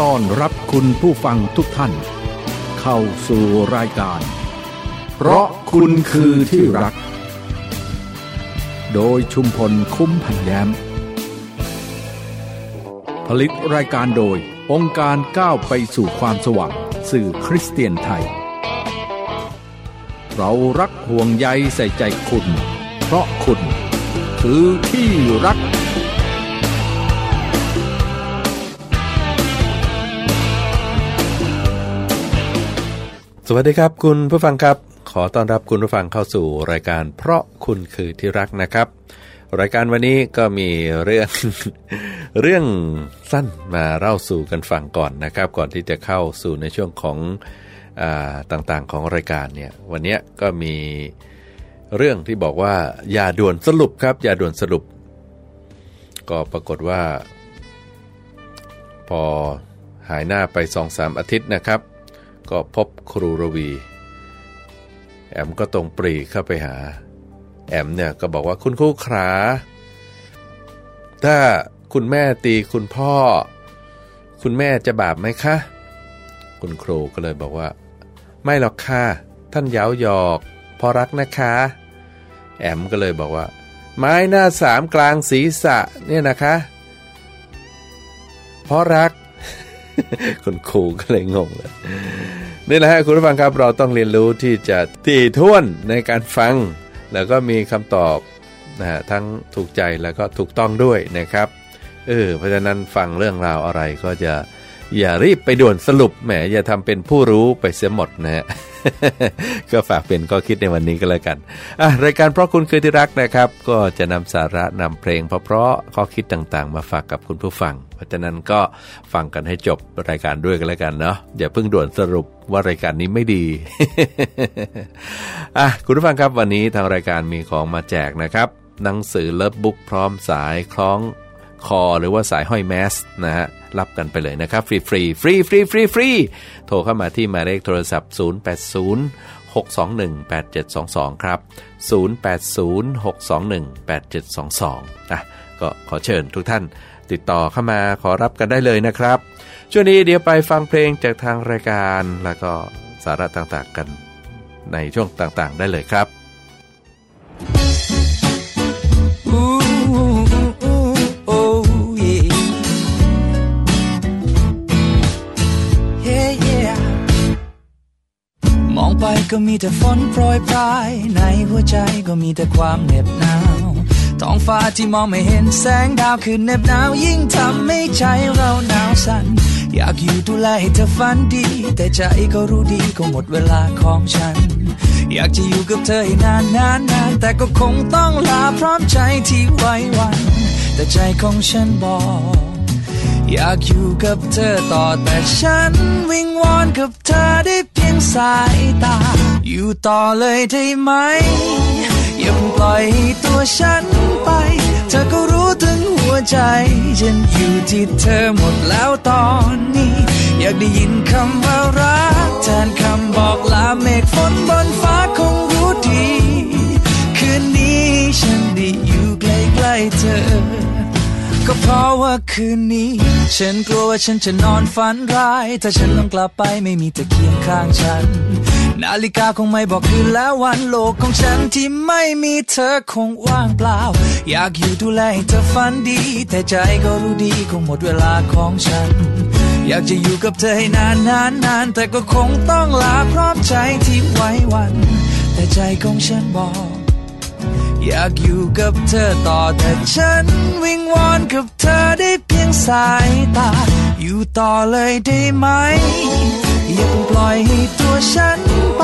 ต้อนรับคุณผู้ฟังทุกท่าน เข้าสู่รายการ เพราะคุณคือที่รัก โดยชุมพลคุ้มพันแย้ม ผลิตรายการโดยองค์การก้าวไปสู่ความสว่างสื่อคริสเตียนไทย เรารักห่วงใยใส่ใจคุณ เพราะคุณคือที่รัก สวัสดีครับ คุณผู้ฟังครับ ขอต้อนรับคุณผู้ฟังเข้าสู่รายการเพราะคุณคือที่รักนะครับ รายการวันนี้ก็มีเรื่องเรื่องสั้นมาเล่าสู่กันฟังก่อนนะครับ ก่อนที่จะเข้าสู่ในช่วงของอาต่างๆของรายการเนี่ยวันนี้ก็มีเรื่องที่บอกว่าอย่าด่วนสรุปครับ อย่าด่วนสรุป ก็ปรากฏว่า พอหายหน้าไปสองสามอาทิตย์นะครับ ก็พบครูรวี แอมก็ตรงปรีเข้าไปหา แอมเนี่ยก็บอกว่าคุณครูขาถ้าคุณแม่ตีคุณพ่อ คุณแม่จะบาปไหมคะ คุณครูก็เลยบอกว่า ไม่หรอกค่ะท่านเย้าหยอกเพอรักนะคะ แอมก็เลยบอกว่า ไม้หน้าสามกลางศีรษะเนี่ยนะคะ เพราะรัก คุณครูก็เลยงงเลยนี่แหละฮะคุณผู้ฟังครับเราต้องเรียนรู้ที่จะตีท้วนในการฟัง แล้วก็มีคำตอบนะฮะทั้งถูกใจแล้วก็ถูกต้องด้วยนะครับเออเพราะฉะนั้นฟังเรื่องราวอะไรก็จะ อย่ารีบไปด่วนสรุปแหมอย่าทำเป็นผู้รู้ไปเสียหมดนะฮะก็ฝากเป็นข้อคิดในวันนี้ก็แล้วกันอะรายการเพราะคุณคือที่รักนะครับ ก็จะนำสาระนำเพลงเพราะๆข้อคิดต่างๆ มาฝากกับคุณผู้ฟัง เพราะฉะนั้นก็ฟังกันให้จบรายการด้วยกันแล้วกันเนาะอย่าเพิ่งด่วนสรุปว่ารายการนี้ไม่ดีอะคุณผู้ฟังครับวันนี้ทางรายการมีของมาแจกนะครับ หนังสือเลิฟบุ๊กพร้อมสายคล้อง คอหรือว่าสายห้อยแมสก์นะฮะรับกันไปเลยนะครับ ฟรีฟรีฟรีฟรีฟรีฟรีโทรเข้ามาที่หมายเลขโทรศัพท์ 080 621 8722 ครับ 080 621 8722อะก็ขอเชิญทุกท่านติดต่อเข้ามาขอรับกันได้เลยนะครับ ช่วงนี้เดี๋ยวไปฟังเพลงจากทางรายการแล้วก็สาระต่างๆกันในช่วงต่างๆได้เลยครับ Ooh, องไปก็มีแต่ฝนโปรยปลาย ในหัวใจก็มีแต่ความเหน็บหนาว ท้องฟ้าที่มองไม่เห็นแสงดาวคือเหน็บหนาว ยิ่งทำให้ใจเราหนาวสั่น อยากอยู่ดูแลให้เธอฝันดี แต่ใจก็รู้ดีก็หมดเวลาของฉัน อยากจะอยู่กับเธอให้นานนานนานแต่ก็คงต้องลาพร้อมใจที่ไว้วัน แต่ใจของฉันบอก อยากอยู่กับเธอต่อแต่ฉันวิงวอนกับเธอได้เพียงสายตา อยู่ต่อเลยได้ไหม อย่าเพิ่งปล่อยตัวฉันไป เธอก็รู้ถึงหัวใจ ฉันอยู่ที่เธอหมดแล้วตอนนี้ อยากได้ยินคำว่ารักแทนคำบอกลาเมฆฝนบนฟ้าคงรู้ดี คืนนี้ฉันได้อยู่ใกล้ๆเธอ ก็เพราะว่าคืนนี้ ฉันกลัวว่าฉันจะนอนฝันร้าย ถ้าฉันต้องกลับไปไม่มีเธอเคียงข้างฉัน นาฬิกาคงไม่บอกคืนแล้ววันโลกของฉันที่ไม่มีเธอคงว่างเปล่า อยากอยู่ดูแลให้เธอฝันดี แต่ใจก็รู้ดีคงหมดเวลาของฉัน อยากจะอยู่กับเธอให้นานนานนานแต่ก็คงต้องลาพร้อมใจที่ไว้วัน แต่ใจของฉันบอก อยากอยู่กับเธอต่อแต่ฉันวิงวอนกับเธอได้เพียงสายตา อยู่ต่อเลยได้ไหม อย่าเพิ่งปล่อยให้ตัวฉันไป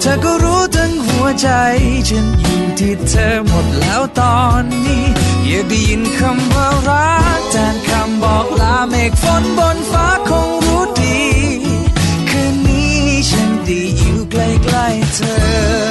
เธอก็รู้ถึงหัวใจ ฉันอยู่ที่เธอหมดแล้วตอนนี้ อยากได้ยินคำว่ารักแทนคำบอกลาเมฆฝนบนฟ้าคงรู้ดี คืนนี้ฉันได้อยู่ใกล้ๆเธอ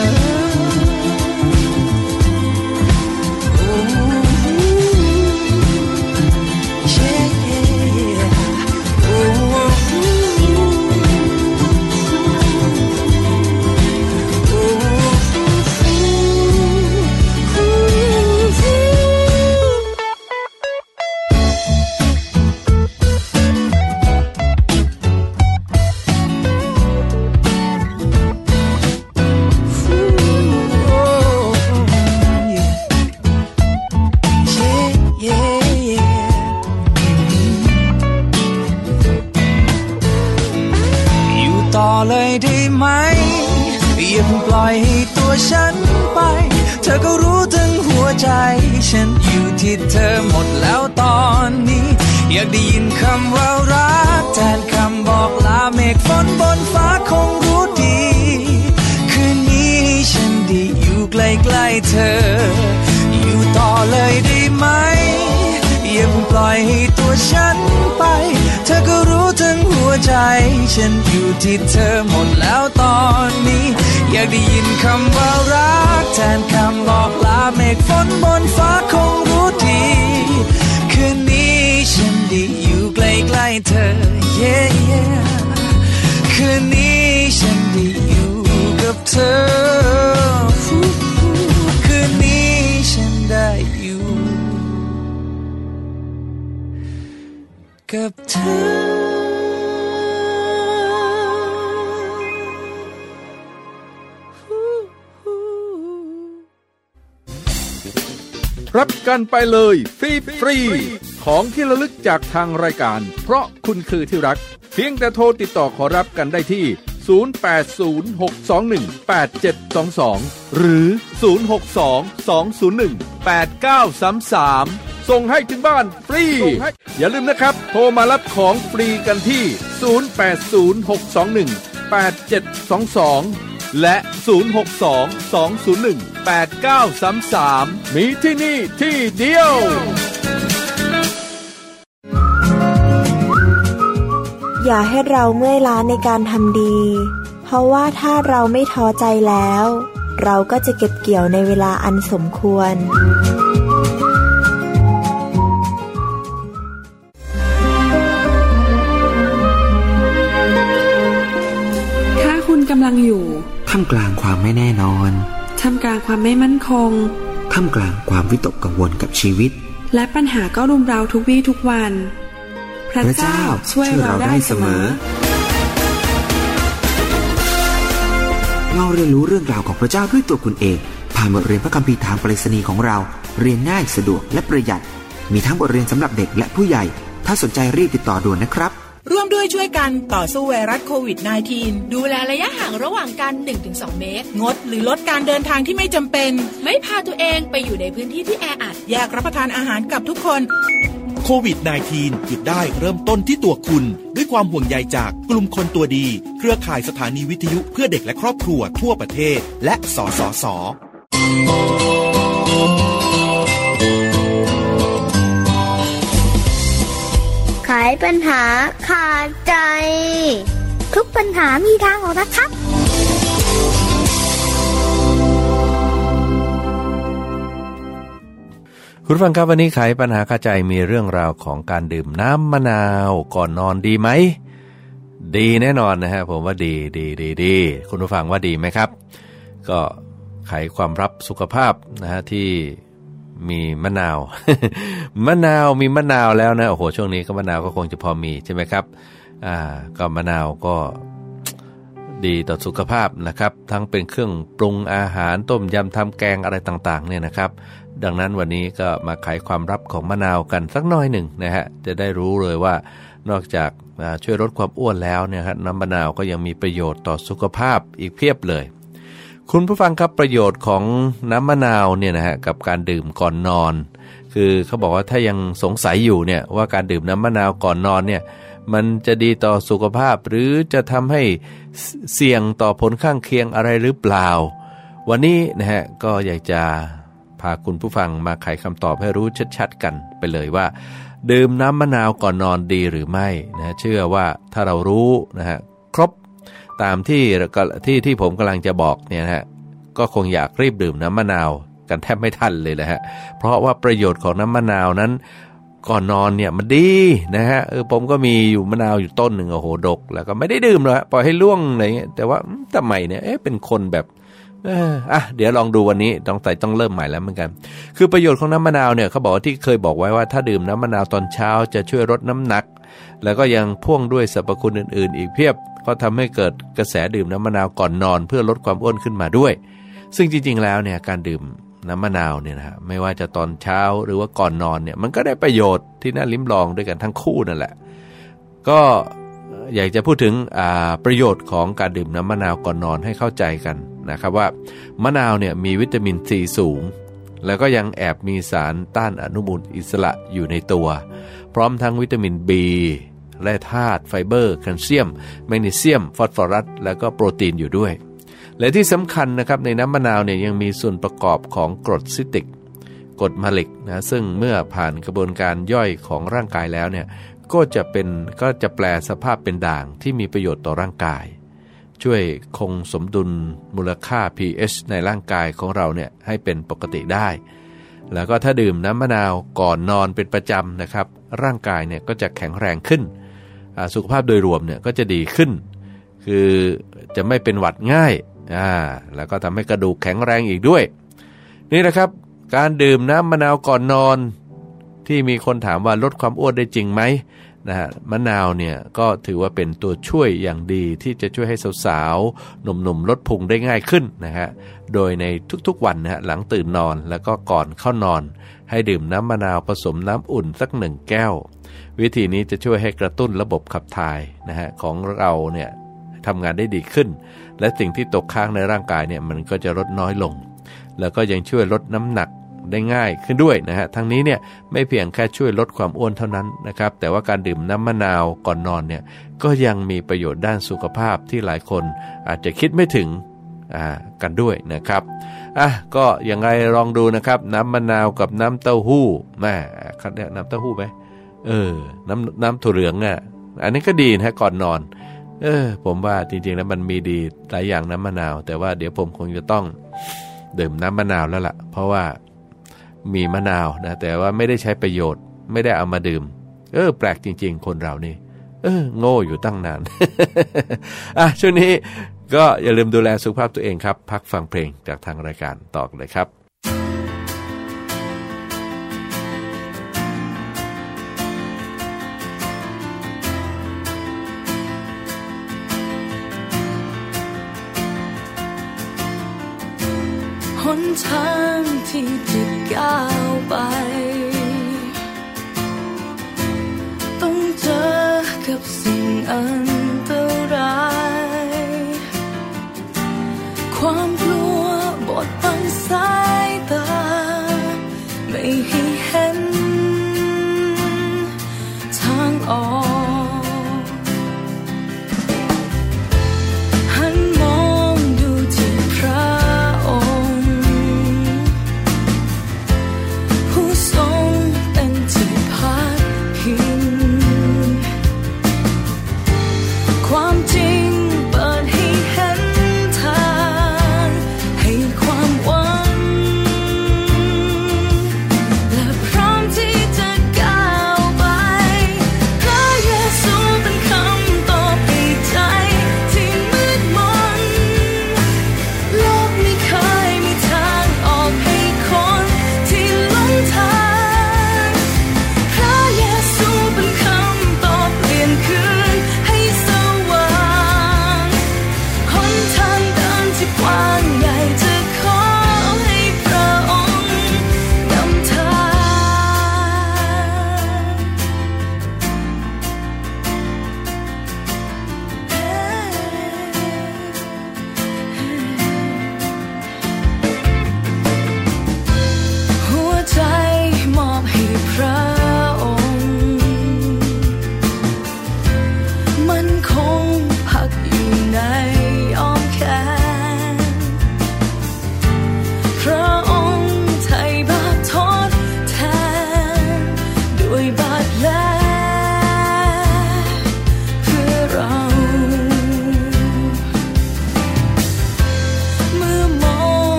ที่เธอหมดแล้วตอนนี้ อยากได้ยินคำว่ารัก แทนคำบอกลาเมฆฝนบนฟ้าคงรู้ดี คืนนี้ฉันได้อยู่ใกล้ๆเธอ yeah, yeah คืนนี้ฉันได้อยู่กับเธอคืนนี้ฉันได้อยู่กับเธอ รับกันไปเลยฟรีฟรีของที่ระลึกจากทางรายการ เพราะคุณคือที่รัก เพียงแต่โทรติดต่อขอรับกันได้ที่ 0806218722 หรือ 062-201-8933 ส่งให้ถึงบ้านฟรี อย่าลืมนะครับ โทรมารับของฟรีกันที่ 0806218722 และ 062-201-8933 มีที่นี่ที่เดียว อย่าให้เราเมื่อยล้าในการทำดี เพราะว่าถ้าเราไม่ท้อใจแล้ว เราก็จะเก็บเกี่ยวในเวลาอันสมควรถ้าคุณกำลังอยู่ ท่ามกลางความไม่แน่นอนท่ามกลางความไม่มั่นคงท่ามกลางความวิตกกังวลกับชีวิต และปัญหาก็รุมเราทุกวี่ทุกวัน พระพระเจ้าเจ้าช่วยเราได้เสมอ เราเรียนรู้เรื่องราวของพระเจ้าด้วยตัวคุณเอง ผ่านบทเรียนพระคัมภีร์ทางไปรษณีย์ของเรา เรียนง่ายสะดวกและประหยัด มีทั้งบทเรียนสำหรับเด็กและผู้ใหญ่ ถ้าสนใจรีบติดต่อด่วนนะครับ ร่วมด้วยช่วยกันต่อสู้ไวรัสโควิด -19 ดูแลระยะห่างระหว่างกัน 1-2 เมตร งดหรือลดการเดินทางที่ไม่จำเป็น ไม่พาตัวเองไปอยู่ในพื้นที่ที่แออัด แยกรับประทานอาหารกับทุกคนโควิด -19 หยุดได้เริ่มต้นที่ตัวคุณ ด้วยความห่วงใยจากกลุ่มคนตัวดี เครือข่ายสถานีวิทยุเพื่อเด็กและครอบครัวทั่วประเทศ และสสส ไขปัญหาขาดใจ ทุกปัญหามีทางออกนะครับ คุณผู้ฟังครับวันนี้ไขปัญหาคาใจมีเรื่องราวของการดื่มน้ำมะนาวก่อนนอนดีไหม ดีแน่นอนนะฮะผมว่าดีดีดีดีคุณผู้ฟังว่าดีไหมครับ ก็ไขความรับสุขภาพนะฮะที่ มีมะนาว มะนาวมีมะนาวแล้วนะโอ้โหช่วงนี้ก็มะนาวก็คงจะพอมีใช่ไหมครับอ่าก็มะนาวก็ดีต่อสุขภาพนะครับ ทั้งเป็นเครื่องปรุงอาหารต้มยำทำแกงอะไรต่างๆเนี่ยนะครับ ดังนั้นวันนี้ก็มาไขความลับของมะนาวกันสักหน่อยหนึ่งนะฮะจะได้รู้เลยว่านอกจากช่วยลดความอ้วนแล้วเนี่ยครับน้ำมะนาวก็ยังมีประโยชน์ต่อสุขภาพอีกเพียบเลย คุณผู้ฟังครับประโยชน์ของน้ำมะนาวเนี่ยนะฮะกับการดื่มก่อนนอน คือเขาบอกว่าถ้ายังสงสัยอยู่เนี่ยว่าการดื่มน้ำมะนาวก่อนนอนเนี่ยมันจะดีต่อสุขภาพหรือจะทำให้เสี่ยงต่อผลข้างเคียงอะไรหรือเปล่า วันนี้นะฮะก็อยากจะพาคุณผู้ฟังมาไขคำตอบให้รู้ชัดๆกันไปเลยว่า ดื่มน้ำมะนาวก่อนนอนดีหรือไม่นะเชื่อว่าถ้าเรารู้นะฮะครบ ตามที่ที่ที่ผมกำลังจะบอกเนี่ยนะฮะก็คงอยากรีบดื่มน้ำมะนาวกันแทบไม่ทันเลยนะฮะ เพราะว่าประโยชน์ของน้ำมะนาวนั้น ก่อนนอนเนี่ยมันดีนะฮะเออผมก็มีอยู่มะนาวอยู่ต้นหนึ่งโอ้โหดก แล้วก็ไม่ได้ดื่มเลยปล่อยให้ล่วงอะไรเงี้ยแต่ว่าทำไมเนี่ยเอ๊ะเป็นคนแบบเอออะเดี๋ยวลองดูวันนี้ต้องใส่ต้องเริ่มใหม่แล้วเหมือนกัน คือประโยชน์ของน้ำมะนาวเนี่ยเขาบอกว่าที่เคยบอกไว้ว่าถ้าดื่มน้ำมะนาวตอนเช้าจะช่วยลดน้ำหนัก แล้วก็ยังพ่วงด้วยสรรพคุณอื่น ๆ อีกเพียบ ก็ทำให้เกิดกระแสดื่มน้ำมะนาวก่อนนอน เพื่อลดความอ้วนขึ้นมาด้วย ซึ่งจริง ๆ แล้วเนี่ยการดื่มน้ำมะนาวเนี่ยนะฮะไม่ว่าจะตอนเช้าหรือว่าก่อนนอนเนี่ยมันก็ได้ประโยชน์ที่น่าลิ้มลองด้วยกันทั้งคู่นั่นแหละ ก็อยากจะพูดถึงประโยชน์ของการดื่มน้ำมะนาวก่อนนอนให้เข้าใจกันนะครับว่ามะนาวเนี่ยมีวิตามินซีสูง แล้วก็ยังแอบมีสารต้านอนุมูลอิสระอยู่ในตัว พร้อมทั้งวิตามิน B และธาตุไฟเบอร์แคลเซียม แมกนีเซียม ฟอสฟอรัส แล้วก็โปรตีนอยู่ด้วย และที่สำคัญนะครับในน้ำมะนาวเนี่ยยังมีส่วนประกอบของกรดซิติกกรดมาลิกนะซึ่งเมื่อผ่านกระบวนการย่อยของร่างกายแล้วเนี่ยก็จะเป็นก็จะแปลสภาพเป็นด่างที่มีประโยชน์ต่อร่างกาย ช่วยคงสมดุลมูลค่า pH ในร่างกายของเราเนี่ยให้เป็นปกติได้ แล้วก็ถ้าดื่มน้ำมะนาวก่อนนอนเป็นประจำนะครับ ร่างกายเนี่ยก็จะแข็งแรงขึ้น สุขภาพโดยรวมเนี่ยก็จะดีขึ้น คือจะไม่เป็นหวัดง่ายอ่าแล้วก็ทำให้กระดูกแข็งแรงอีกด้วย นี่นะครับ การดื่มน้ำมะนาวก่อนนอน ที่มีคนถามว่าลดความอ้วนได้จริงไหมนะฮะมะนาวเนี่ยก็ถือว่าเป็นตัวช่วยอย่างดีที่จะช่วยให้สาวๆ หนุ่มๆ ลดพุงได้ง่ายขึ้นนะฮะ โดยในทุกๆวันนะฮะหลังตื่นนอนแล้วก็ก่อนเข้านอน ให้ดื่มน้ำมะนาวผสมน้ำอุ่นสักหนึ่งแก้ว วิธีนี้จะช่วยให้กระตุ้นระบบขับถ่ายนะฮะของเราเนี่ยทำงานได้ดีขึ้น และสิ่งที่ตกค้างในร่างกายเนี่ยมันก็จะลดน้อยลง แล้วก็ยังช่วยลดน้ำหนักได้ง่ายขึ้นด้วยนะฮะทั้งนี้เนี่ยไม่เพียงแค่ช่วยลดความอ้วนเท่านั้นนะครับ แต่ว่าการดื่มน้ำมะนาวก่อนนอนเนี่ยก็ยังมีประโยชน์ด้านสุขภาพที่หลายคนอาจจะคิดไม่ถึงกันด้วยนะครับอะก็ยังไงลองดูนะครับ น้ำมะนาวกับน้ำเต้าหู้แม่คัดเนี่ยน้ำเต้าหู้ไหม เออ น้ำน้ำถั่วเหลืองอะ อันนี้ก็ดีนะก่อนนอน เออ ผมว่าจริงๆแล้วมันมีดีหลายอย่างน้ำมะนาว แต่ว่าเดี๋ยวผมคงจะต้องดื่มน้ำมะนาวแล้วละ่ะ เพราะว่ามีมะนาวนะแต่ว่าไม่ได้ใช้ประโยชน์ ไม่ได้เอามาดื่ม เออ แปลกจริง ๆ คนเรานี่เออโง่อยู่ตั้งนาน อะช่วงนี้ก็อย่าลืมดูแลสุขภาพตัวเองครับ พักฟังเพลงจากทางรายการต่อเลยครับ ที่จะก้าวไป ต้องเจอกับสิ่งอัน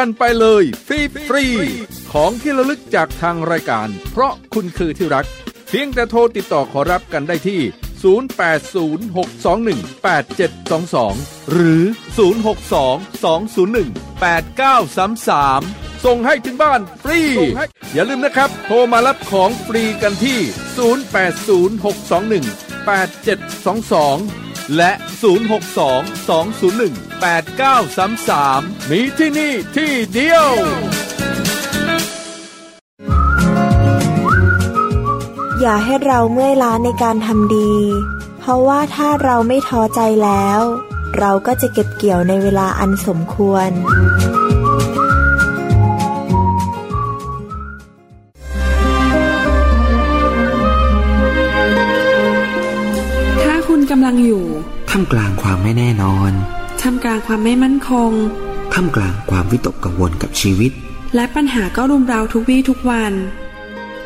กันไปเลยฟรีฟรีของที่ระลึกจากทางรายการ เพราะคุณคือที่รัก เพียงแต่โทรติดต่อขอรับกันได้ที่ 0806218722 หรือ 062-201-8933 ส่งให้ถึงบ้านฟรี อย่าลืมนะครับ โทรมารับของฟรีกันที่ 0806218722 และ 062-201-8933 มีที่นี่ที่เดียว อย่าให้เราเมื่อยล้าในการทำดี เพราะว่าถ้าเราไม่ท้อใจแล้ว เราก็จะเก็บเกี่ยวในเวลาอันสมควร กำลังอยู่ท่ามกลางความไม่แน่นอนท่ามกลางความไม่มั่นคงท่ามกลางความวิตกกังวลกับชีวิต และปัญหาก็รุมเราทุกวี่ทุกวัน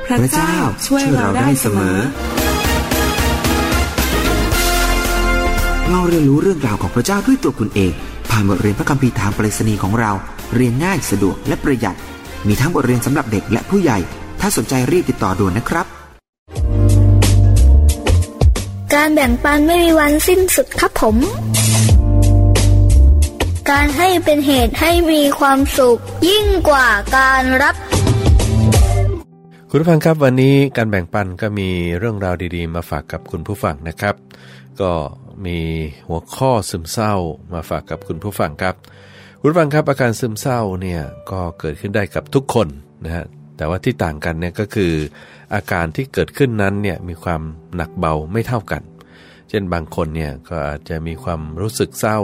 พระเจ้าช่วยเราได้เสมอ เราเรียนรู้เรื่องราวของพระเจ้าด้วยตัวคุณเอง ผ่านบทเรียนพระคัมภีร์ทางไปรษณีย์ของเรา เรียนง่ายสะดวกและประหยัด มีทั้งบทเรียนสำหรับเด็กและผู้ใหญ่ ถ้าสนใจรีบติดต่อด่วนนะครับ การแบ่งปันไม่มีวันสิ้นสุดครับผม การให้เป็นเหตุให้มีความสุข ยิ่งกว่าการรับ คุณผู้ฟังครับวันนี้การแบ่งปันก็มีเรื่องราวดีๆ มาฝากกับคุณผู้ฟังนะครับ ก็มีหัวข้อซึมเศร้ามาฝากกับคุณผู้ฟังครับ คุณผู้ฟังครับอาการซึมเศร้าเนี่ยก็เกิดขึ้นได้กับทุกคนนะฮะแต่ว่าที่ต่างกันเนี่ยก็คืออาการที่เกิดขึ้นนั้นเนี่ยมีความหนักเบาไม่เท่ากัน เช่นบางคนเนี่ยก็อาจจะมีความรู้สึกเศร้า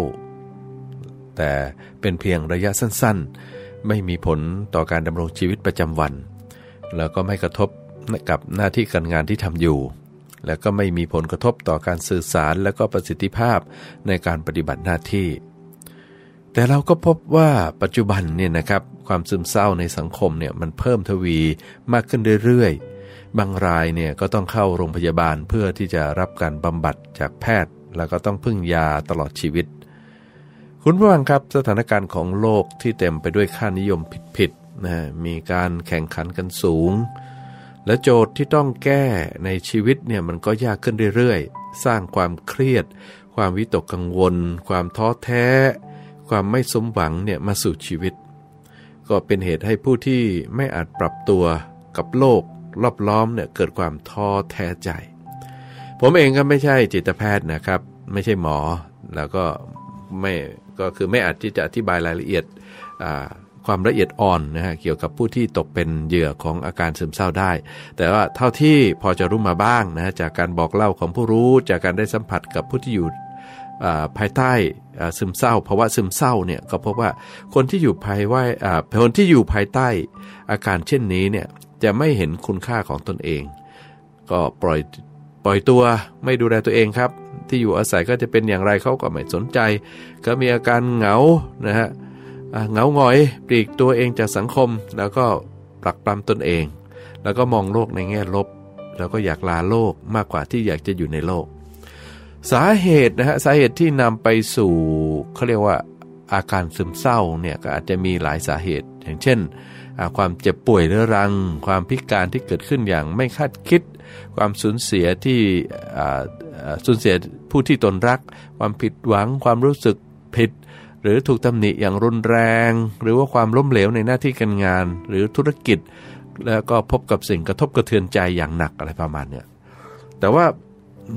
แต่เป็นเพียงระยะสั้นๆ ไม่มีผลต่อการดำรงชีวิตประจำวัน แล้วก็ไม่กระทบกับหน้าที่การงานที่ทำอยู่ แล้วก็ไม่มีผลกระทบต่อการสื่อสารและก็ประสิทธิภาพในการปฏิบัติหน้าที่ แต่เราก็พบว่าปัจจุบันเนี่ยนะครับความซึมเศร้าในสังคมเนี่ยมันเพิ่มทวีมากขึ้นเรื่อยๆ บางรายเนี่ยก็ต้องเข้าโรงพยาบาลเพื่อที่จะรับการบำบัดจากแพทย์ แล้วก็ต้องพึ่งยาตลอดชีวิต คุณผู้ฟังครับสถานการณ์ของโลกที่เต็มไปด้วยค่านิยมผิดๆนะมีการแข่งขันกันสูง และโจทย์ที่ต้องแก้ในชีวิตเนี่ยมันก็ยากขึ้นเรื่อยๆ สร้างความเครียด ความวิตกกังวล ความท้อแท้ ความไม่สมหวังเนี่ยมาสู่ชีวิต ก็เป็นเหตุให้ผู้ที่ไม่อาจปรับตัวกับโลก รอบล้อมเนี่ยเกิดความท้อแท้ใจ ผมเองก็ไม่ใช่จิตแพทย์นะครับ ไม่ใช่หมอแล้วก็ไม่ก็คือไม่อาจที่จะอธิบายรายละเอียดความละเอียดอ่อนนะฮะเกี่ยวกับผู้ที่ตกเป็นเหยื่อของอาการซึมเศร้าได้ แต่ว่าเท่าที่พอจะรู้มาบ้างนะจากการบอกเล่าของผู้รู้จากการได้สัมผัสกับผู้ที่อยู่ภายใต้ซึมเศร้าภาวะซึมเศร้าเนี่ยก็พบว่าคนที่อยู่ภายว่าคนที่อยู่ภายใต้อาการเช่นนี้เนี่ย จะไม่เห็นคุณค่าของตนเอง ก็ปล่อยปล่อยตัวไม่ดูแลตัวเองครับ ที่อยู่อาศัยก็จะเป็นอย่างไรเขาก็ไม่สนใจ ก็มีอาการเหงานะฮะเหงาหงอยปลีกตัวเองจากสังคม แล้วก็ปลักปลำตนเอง แล้วก็มองโลกในแง่ลบ แล้วก็อยากลาโลกมากกว่าที่อยากจะอยู่ในโลก สาเหตุนะฮะสาเหตุที่นำไปสู่เขาเรียกว่า อาการซึมเศร้าเนี่ยก็อาจจะมีหลายสาเหตุ อย่างเช่น ความเจ็บป่วยเรื้อรัง ความพิการที่เกิดขึ้นอย่างไม่คาดคิด ความสูญเสียที่สูญเสียผู้ที่ตนรัก ความผิดหวัง ความรู้สึกผิด หรือถูกตำหนิอย่างรุนแรง หรือว่าความล้มเหลวในหน้าที่การงาน หรือธุรกิจ แล้วก็พบกับสิ่งกระทบกระเทือนใจอย่างหนักอะไรประมาณเนี้ยแต่ว่า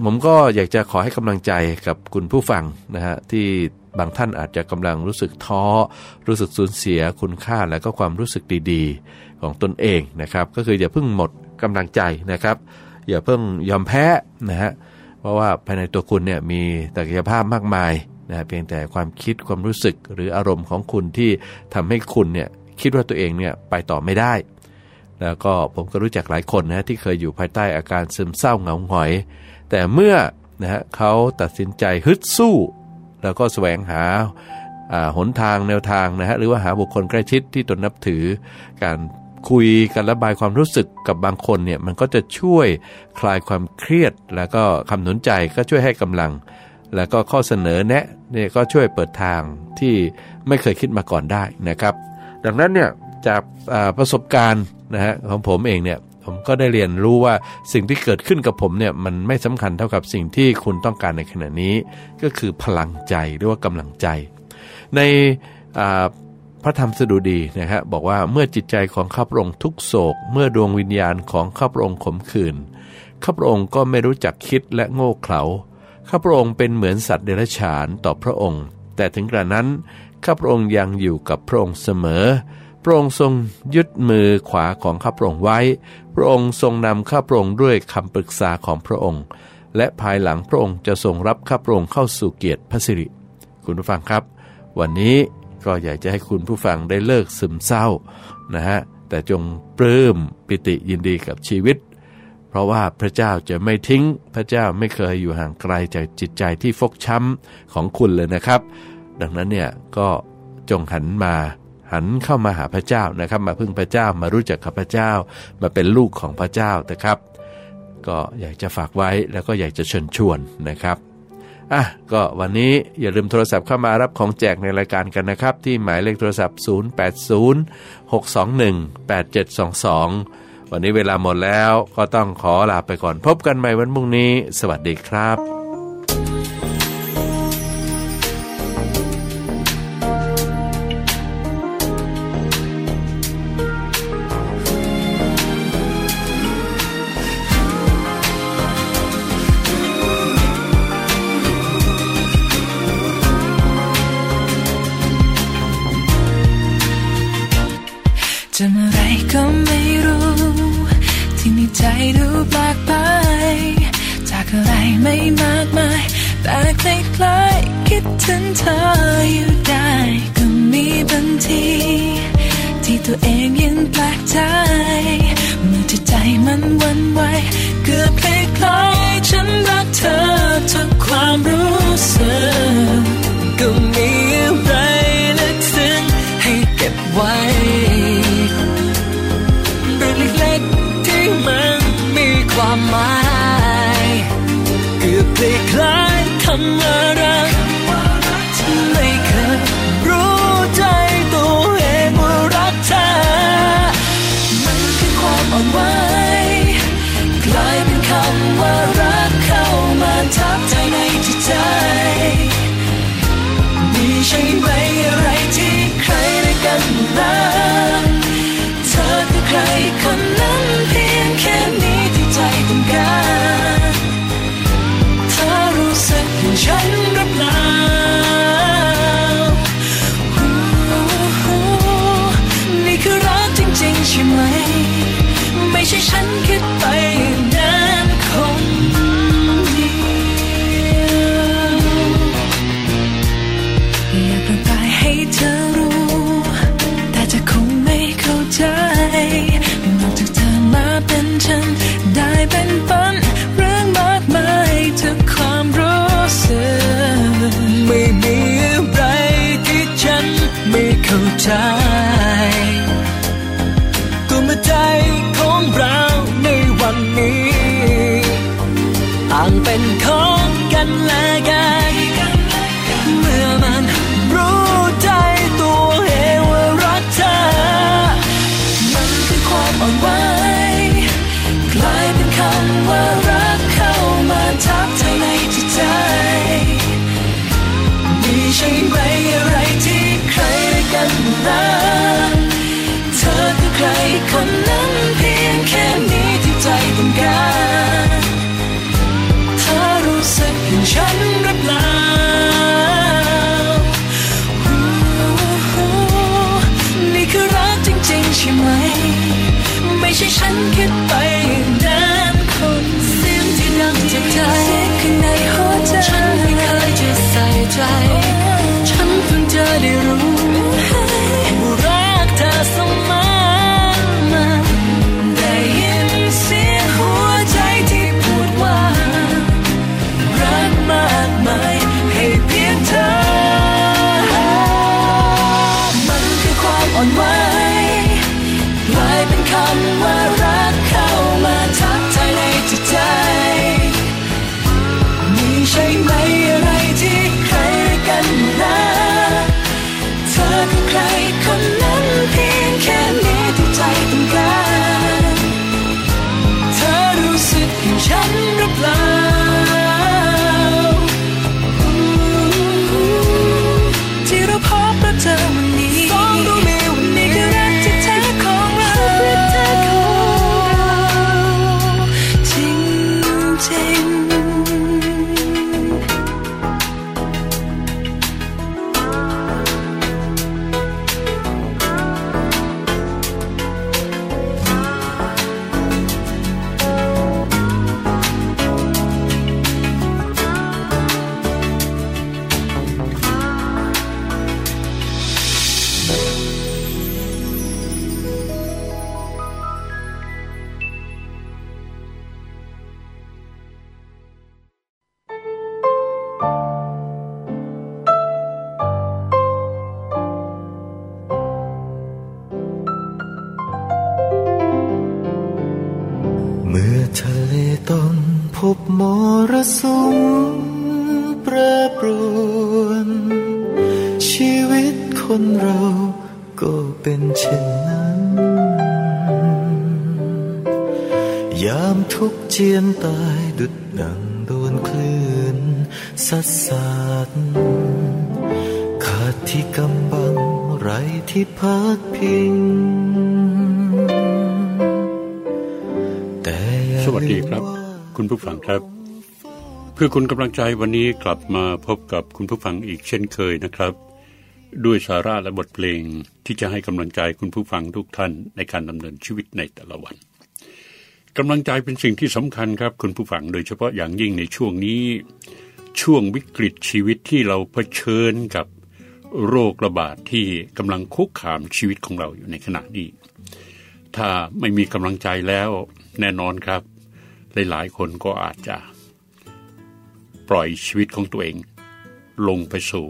ผมก็อยากจะขอให้กำลังใจกับคุณผู้ฟังนะฮะที่ บางท่านอาจจะกำลังรู้สึกท้อ รู้สึกสูญเสียคุณค่าและก็ความรู้สึกดีๆ ของตนเองนะครับ ก็คืออย่าเพิ่งหมดกำลังใจนะครับ อย่าเพิ่งยอมแพ้นะฮะเพราะว่าภายในตัวคุณเนี่ยมีศักยภาพมากมายนะเพียงแต่ความคิดความรู้สึกหรืออารมณ์ของคุณที่ทำให้คุณเนี่ยคิดว่าตัวเองเนี่ยไปต่อไม่ได้ แล้วก็ผมก็รู้จักหลายคนนะที่เคยอยู่ภายใต้อาการซึมเศร้าเหงาหงอย แต่เมื่อนะฮะเขาตัดสินใจฮึดสู้ แล้วก็แสวงหาหนทางแนวทางนะฮะหรือว่าหาบุคคลใกล้ชิดที่ตนนับถือ การคุยกันระบายความรู้สึกกับบางคนเนี่ยมันก็จะช่วยคลายความเครียด แล้วก็คำหนุนใจก็ช่วยให้กำลัง แล้วก็ข้อเสนอแนะเนี่ยก็ช่วยเปิดทางที่ไม่เคยคิดมาก่อนได้นะครับ ดังนั้นเนี่ยจากประสบการณ์นะฮะของผมเองเนี่ย ผมก็ได้เรียนรู้ว่าสิ่งที่เกิดขึ้นกับผมเนี่ยมันไม่สำคัญเท่ากับสิ่งที่คุณต้องการในขณะนี้ ก็คือพลังใจหรือว่ากำลังใจ ในพระธรรมสดุดีนะฮะบอกว่าเมื่อจิตใจของข้าพระองค์ทุกโศก เมื่อดวงวิญญาณของข้าพระองค์ขมขื่นข้าพระองค์ก็ไม่รู้จักคิดและโง่เขลาข้าพระองค์เป็นเหมือนสัตว์เดรัจฉานต่อพระองค์ แต่ถึงกระนั้นข้าพระองค์ยังอยู่กับพระองค์เสมอ พระองค์ทรงยึดมือขวาของข้าพระองค์ไว้ พระองค์ทรงนำข้าพระองค์ด้วยคำปรึกษาของพระองค์ และภายหลังพระองค์จะทรงรับข้าพระองค์เข้าสู่เกียรติพระสิริ คุณผู้ฟังครับ วันนี้ก็อยากจะให้คุณผู้ฟังได้เลิกซึมเศร้านะฮะ แต่จงปลื้มปิติยินดีกับชีวิต เพราะว่าพระเจ้าจะไม่ทิ้ง พระเจ้าไม่เคยอยู่ห่างไกลจากจิตใจที่ฟกช้ำของคุณเลยนะครับ ดังนั้นเนี่ยก็จงหันมา หันเข้ามาหาพระเจ้านะครับ มาพึ่งพระเจ้ามารู้จักกับพระเจ้า มาเป็นลูกของพระเจ้านะครับ ก็อยากจะฝากไว้แล้วก็อยากจะเชิญชวนนะครับอะก็วันนี้อย่าลืมโทรศัพท์เข้ามารับของแจกในรายการกันนะครับ ที่หมายเลขโทรศัพท์ 080 621 8722 วันนี้เวลาหมดแล้วก็ต้องขอลาไปก่อนพบกันใหม่วันพรุ่งนี้ สวัสดีครับ งไรที่พักพิงสวัสดีครับ คุณผู้ฟังครับ เพื่อคุณกำลังใจวันนี้กลับมาพบกับคุณผู้ฟังอีกเช่นเคยนะครับ ด้วยสาระและบทเพลงที่จะให้กำลังใจคุณผู้ฟังทุกท่านในการดำเนินชีวิตในแต่ละวันกำลังใจเป็นสิ่งที่สำคัญครับ คุณผู้ฟังโดยเฉพาะอย่างยิ่งในช่วงนี้ ช่วงวิกฤตชีวิตที่เราเผชิญกับ โรคระบาดที่กำลังคุกคามชีวิตของเราอยู่ในขณะนี้ ถ้าไม่มีกำลังใจแล้วแน่นอนครับ หลายๆคนก็อาจจะ ปล่อยชีวิตของตัวเอง ลงไปสู่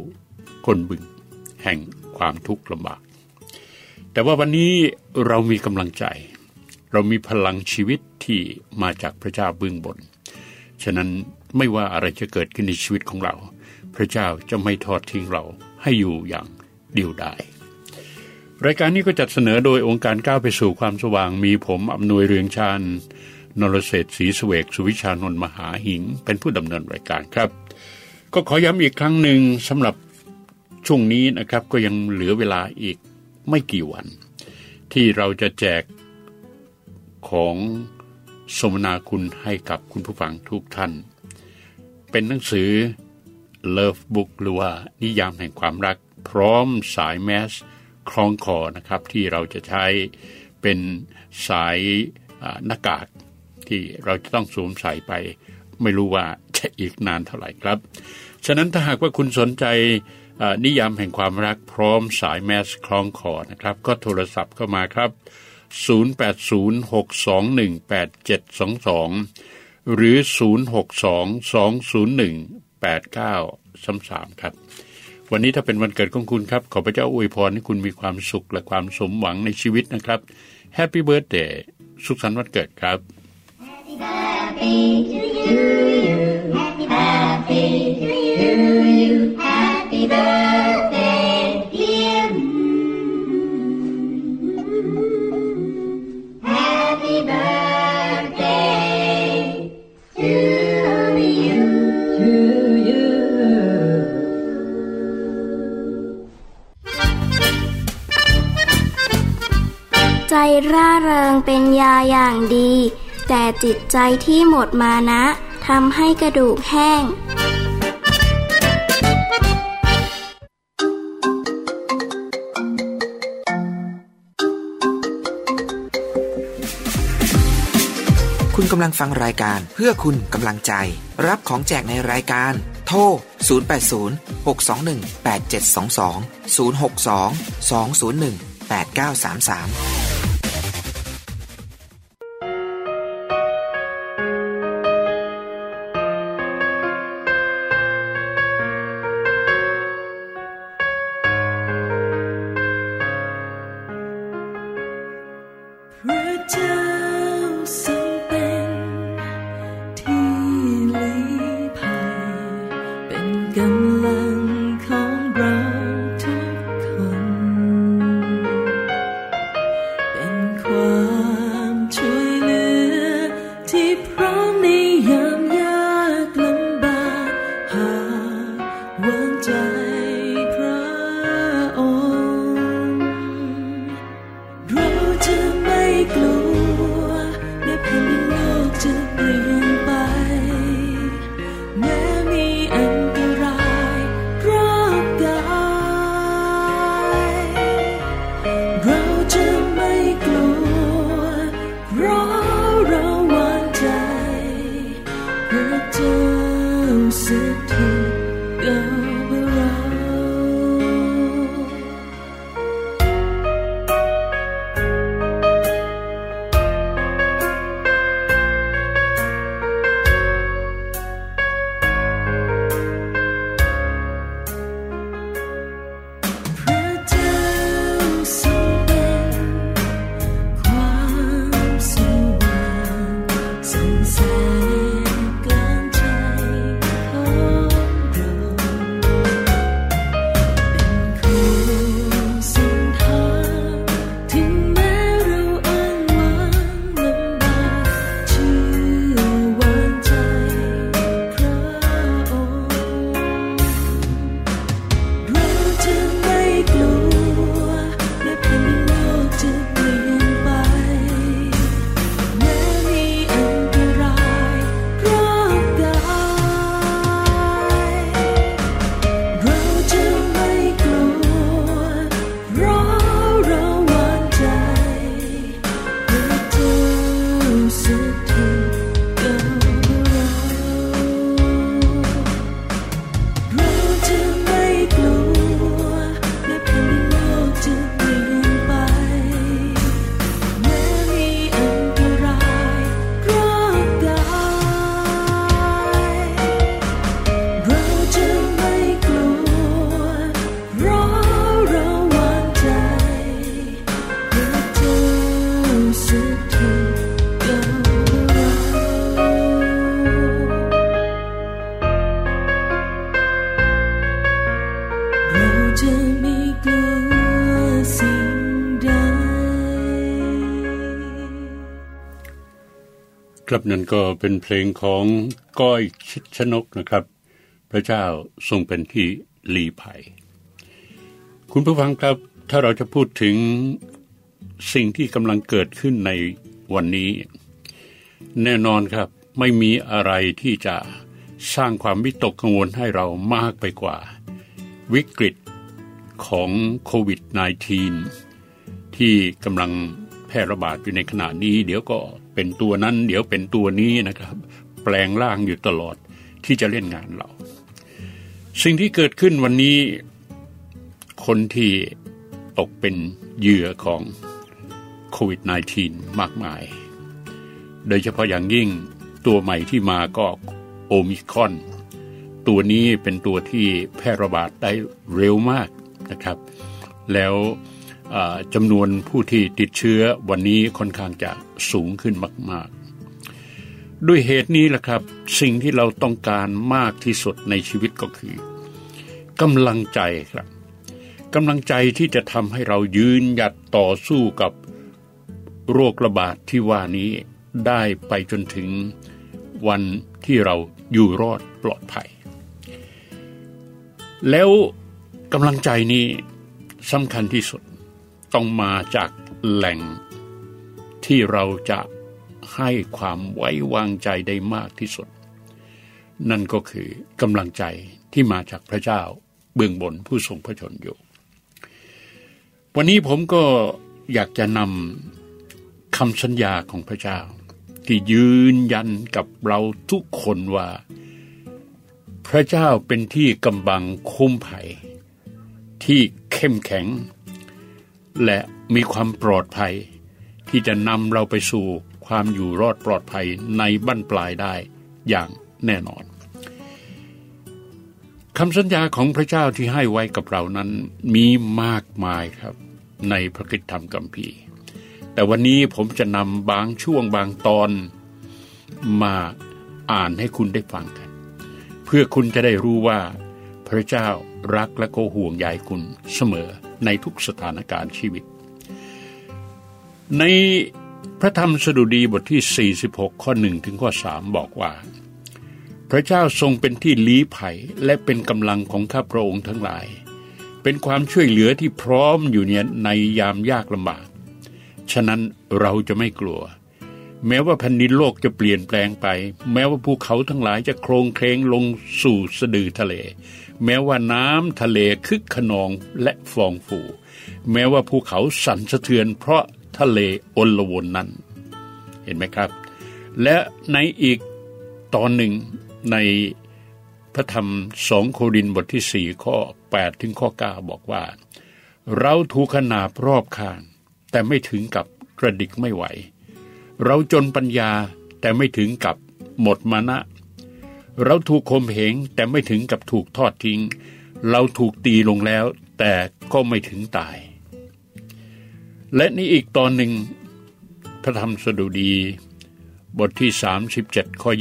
ก้นบึง แห่งความทุกข์ลำบาก แต่ว่าวันนี้เรามีกำลังใจ เรามีพลังชีวิตที่มาจากพระเจ้าเบื้องบน ฉะนั้นไม่ว่าอะไรจะเกิดขึ้นในชีวิตของเรา พระเจ้าจะไม่ทอดทิ้งเรา ให้อยู่อย่างเดียวดายรายการนี้ก็จัดเสนอโดยองค์การก้าวไปสู่ความสว่างมีผมอำนวยเรืองชาญนรเศรษฐศรีสเวกสุวิชานนท์มหาหิง เป็นผู้ดำเนินรายการครับ ก็ขอย้ำอีกครั้งหนึ่งสำหรับช่วงนี้นะครับ ก็ยังเหลือเวลาอีกไม่กี่วัน ที่เราจะแจกของสมนาคุณให้กับคุณผู้ฟังทุกท่าน เป็นหนังสือ Love Book หรือว่านิยามแห่งความรัก พร้อมสายแมสคล้องคอนะครับที่เราจะใช้เป็นสายหน้ากากที่เราจะต้องสวมใส่ไป ไม่รู้ว่าจะอีกนานเท่าไหร่ครับ ฉะนั้นถ้าหากว่าคุณสนใจนิยามแห่งความรักพร้อมสายแมสคล้องคอนะครับ ก็โทรศัพท์เข้ามาครับ 0806218722 หรือ 062201 8933ครับ วันนี้ถ้าเป็นวันเกิดของคุณครับ ขอพระเจ้าอวยพรให้คุณมีความสุขและความสมหวังในชีวิตนะครับ Happy Birthday สุขสันต์วันเกิดครับ Happy to you, happy happy to you, you happy birthday, dear. Happy birthday ใจร่าเริงเป็นยาอย่างดี แต่จิตใจที่หมดมานะทำให้กระดูกแห้ง คุณกำลังฟังรายการเพื่อคุณกำลังใจ รับของแจกในรายการ โทร 080 621 8722 062 201 8933 นั่นก็เป็นเพลงของก้อยชิดชนกนะครับ พระเจ้าทรงเป็นที่ลีภัย คุณผู้ฟังครับถ้าเราจะพูดถึงสิ่งที่กำลังเกิดขึ้นในวันนี้ แน่นอนครับไม่มีอะไรที่จะสร้างความวิตกกังวลให้เรามากไปกว่า วิกฤตของโควิด -19 ที่กำลังแพร่ระบาดอยู่ในขณะนี้ เดี๋ยวก็ เป็นตัวนั้นเดี๋ยวเป็นตัวนี้นะครับ แปลงร่างอยู่ตลอดที่จะเล่นงานเรา สิ่งที่เกิดขึ้นวันนี้ คนที่ตกเป็นเหยื่อของโควิด -19 มากมาย โดยเฉพาะอย่างยิ่งตัวใหม่ที่มาก็โอมิคอน ตัวนี้เป็นตัวที่แพร่ระบาดได้เร็วมากนะครับ แล้ว จำนวนผู้ที่ติดเชื้อวันนี้ค่อนข้างจะสูงขึ้นมาก ๆ ด้วยเหตุนี้แหละครับ สิ่งที่เราต้องการมากที่สุดในชีวิตก็คือกำลังใจครับกำลังใจที่จะทำให้เรายืนหยัดต่อสู้กับโรคระบาดที่ว่านี้ได้ไปจนถึงวันที่เราอยู่รอดปลอดภัย แล้วกำลังใจนี้สำคัญที่สุด ต้องมาจากแหล่งที่เราจะให้ความไว้วางใจได้มากที่สุด นั่นก็คือกำลังใจที่มาจากพระเจ้าเบื้องบนผู้ทรงพระชนอยู่ วันนี้ผมก็อยากจะนำคำสัญญาของพระเจ้า ที่ยืนยันกับเราทุกคนว่า พระเจ้าเป็นที่กำบังคุ้มภัย ที่เข้มแข็ง และมีความปลอดภัย ที่จะนำเราไปสู่ความอยู่รอดปลอดภัยในบั้นปลายได้อย่างแน่นอนคำสัญญาของพระเจ้าที่ให้ไว้กับเรานั้นมีมากมายครับในพระคิดธรรมกัมภีแต่วันนี้ผมจะนำบางช่วงบางตอนมาอ่านให้คุณได้ฟังกัน เพื่อคุณจะได้รู้ว่าพระเจ้ารักและก็ห่วงใยคุณเสมอ ในทุกสถานการณ์ชีวิต ในพระธรรมสดุดีบทที่ 46 ข้อ 1 ถึงข้อ 3 บอกว่า พระเจ้าทรงเป็นที่ลี้ภัยและเป็นกำลังของข้าพระองค์ทั้งหลาย เป็นความช่วยเหลือที่พร้อมอยู่เนี่ยในยามยากลำบาก ฉะนั้นเราจะไม่กลัวแม้ว่าแผ่นดินโลกจะเปลี่ยนแปลงไป แม้ว่าภูเขาทั้งหลายจะโครงเคลงลงสู่สะดือทะเล แม้ว่าน้ำทะเลคึกขนองและฟองฟู แม้ว่าภูเขาสั่นสะเทือนเพราะทะเลอลวนนั้น เห็นไหมครับ และในอีกตอนหนึ่งในพระธรรมสองโคดินบทที่สี่ข้อ8ถึงข้อ9บอกว่า เราถูกขนาบรอบข้าง แต่ไม่ถึงกับกระดิกไม่ไหว เราจนปัญญาแต่ไม่ถึงกับหมดมานะ เราถูกคมเหงแต่ไม่ถึงกับถูกทอดทิ้ง เราถูกตีลงแล้ว แต่ก็ไม่ถึงตาย และนี่อีกตอนหนึ่ง พระธรรมสดุดี บทที่ 37 ข้อ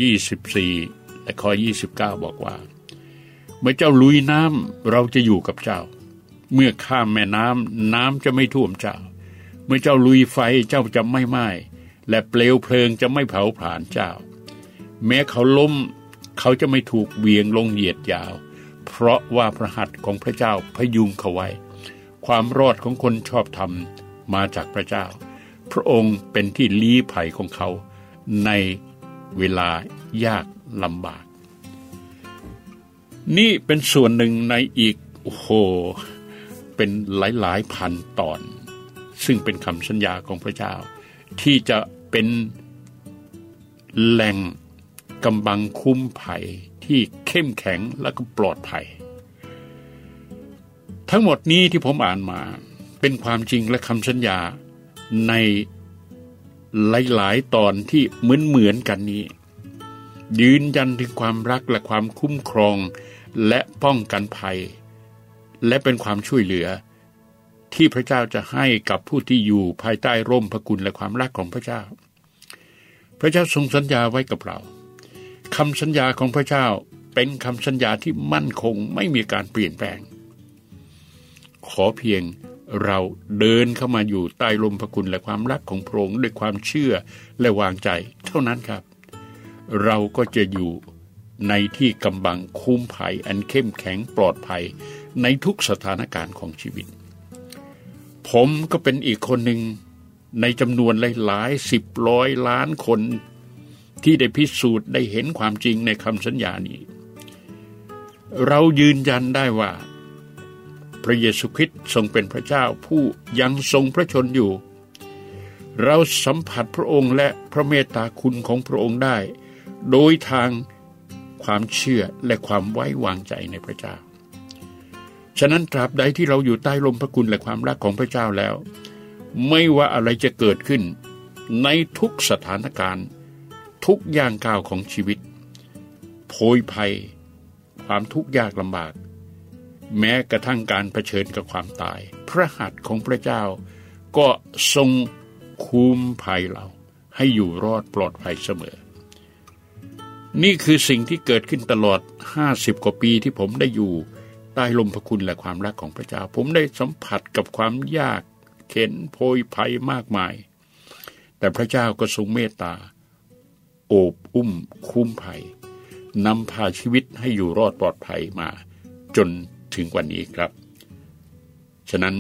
24 และข้อ 29 บอกว่า เมื่อเจ้าลุยน้ำเราจะอยู่กับเจ้า เมื่อข้ามแม่น้ำน้ำจะไม่ท่วมเจ้า เมื่อเจ้าลุยไฟเจ้าจะไม่ไหม้และเปลวเพลิงจะไม่เผาผลาญเจ้า แม้เขาล้ม เขาจะไม่ถูกเวียงลงเหยียดยาว เพราะว่าพระหัตถ์ของพระเจ้าพยุงเขาไว้ ความรอดของคนชอบธรรมมาจากพระเจ้า พระองค์เป็นที่ลี้ภัยของเขา ในเวลายากลำบาก นี่เป็นส่วนหนึ่งในอีกโอ้โหเป็นหลายๆพันตอน ซึ่งเป็นคำสัญญาของพระเจ้า ที่จะเป็นแหล่ง กำบังคุ้มภัยที่เข้มแข็งและก็ปลอดภัย ทั้งหมดนี้ที่ผมอ่านมาเป็นความจริงและคำสัญญาในหลาย ๆ ตอนที่เหมือนเหมือนกันนี้ ยืนยันถึงความรักและความคุ้มครองและป้องกันภัย และเป็นความช่วยเหลือ ที่พระเจ้าจะให้กับผู้ที่อยู่ภายใต้ร่มพระคุณและความรักของพระเจ้า พระเจ้าทรงสัญญาไว้กับเรา คำสัญญาของพระเจ้าเป็นคำสัญญาที่มั่นคงไม่มีการเปลี่ยนแปลง ขอเพียงเราเดินเข้ามาอยู่ใต้ลมพระคุณและความรักของพระองค์ด้วยความเชื่อและวางใจเท่านั้นครับ เราก็จะอยู่ในที่กำบังคุ้มภัยอันเข้มแข็งปลอดภัยในทุกสถานการณ์ของชีวิต ผมก็เป็นอีกคนหนึ่งในจำนวนหลายๆสิบร้อยล้านคน ที่ได้พิสูจน์ได้เห็นความจริงในคำสัญญานี้ เรายืนยันได้ว่า พระเยซูคริสต์ทรงเป็นพระเจ้าผู้ยังทรงพระชนอยู่ เราสัมผัสพระองค์และพระเมตตาคุณของพระองค์ได้ โดยทางความเชื่อและความไว้วางใจในพระเจ้า ฉะนั้นตราบใดที่เราอยู่ใต้ลมพระคุณและความรักของพระเจ้าแล้ว ไม่ว่าอะไรจะเกิดขึ้นในทุกสถานการณ์ ทุกอย่างก้าวของชีวิต โพยภัย ความทุกข์ยากลำบาก แม้กระทั่งการเผชิญกับความตาย พระหัตถ์ของพระเจ้า ก็ทรงคุ้มภัยเราให้อยู่รอดปลอดภัยเสมอ นี่คือสิ่งที่เกิดขึ้นตลอด 50 กว่าปีที่ผมได้อยู่ใต้ลมพระคุณและความรักของพระเจ้า ผมได้สัมผัสกับความยากเข็นโพยภัยมากมาย แต่พระเจ้าก็ทรงเมตตา โอบอุ้มคุ้มภัยนำพาชีวิตให้อยู่รอดปลอดภัยมา จนถึงวันนี้ครับ ฉะนั้น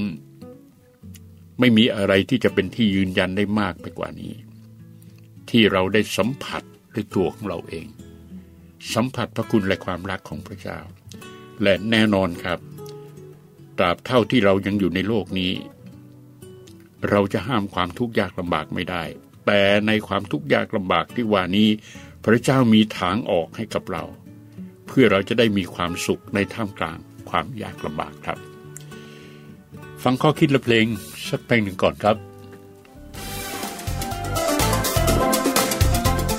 ไม่มีอะไรที่จะเป็นที่ยืนยันได้มากไปกว่านี้ ที่เราได้สัมผัสด้วยตัวของเราเอง สัมผัสพระคุณและความรักของพระเจ้า และแน่นอนครับ ตราบเท่าที่เรายังอยู่ในโลกนี้ เราจะห้ามความทุกข์ยากลำบากไม่ได้ แต่ในความทุกข์ยากลำบากที่ว่านี้ พระเจ้ามีทางออกให้กับเรา เพื่อเราจะได้มีความสุขในท่ามกลางความยากลำบากครับ ฟังข้อคิดและเพลงสักเพลงหนึ่งก่อนครับ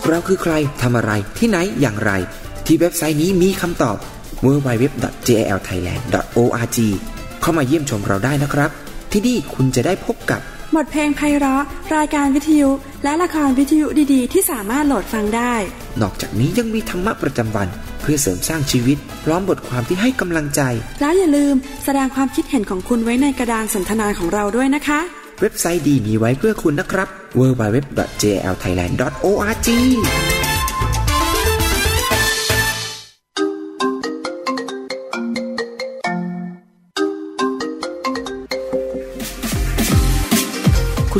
เราคือใครทำอะไรที่ไหนอย่างไร ที่เว็บไซต์นี้มีคำตอบ www.jlthailand.org เข้ามาเยี่ยมชมเราได้นะครับ ที่นี่คุณจะได้พบกับ บทเพลงไพเราะ รายการวิทยุ และละครวิทยุดีๆ ที่สามารถโหลดฟังได้ นอกจากนี้ยังมีธรรมะประจำวัน เพื่อเสริมสร้างชีวิต พร้อมบทความที่ให้กำลังใจ แล้วอย่าลืมแสดงความคิดเห็นของคุณไว้ในกระดานสนทนาของเราด้วยนะคะ เว็บไซต์ดีมีไว้เพื่อคุณนะครับ www.jlthailand.org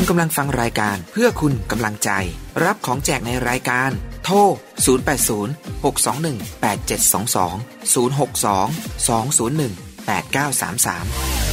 คุณกำลังฟังรายการเพื่อคุณกำลังใจ รับของแจกในรายการ โทร 080 621 8722 062 201 8933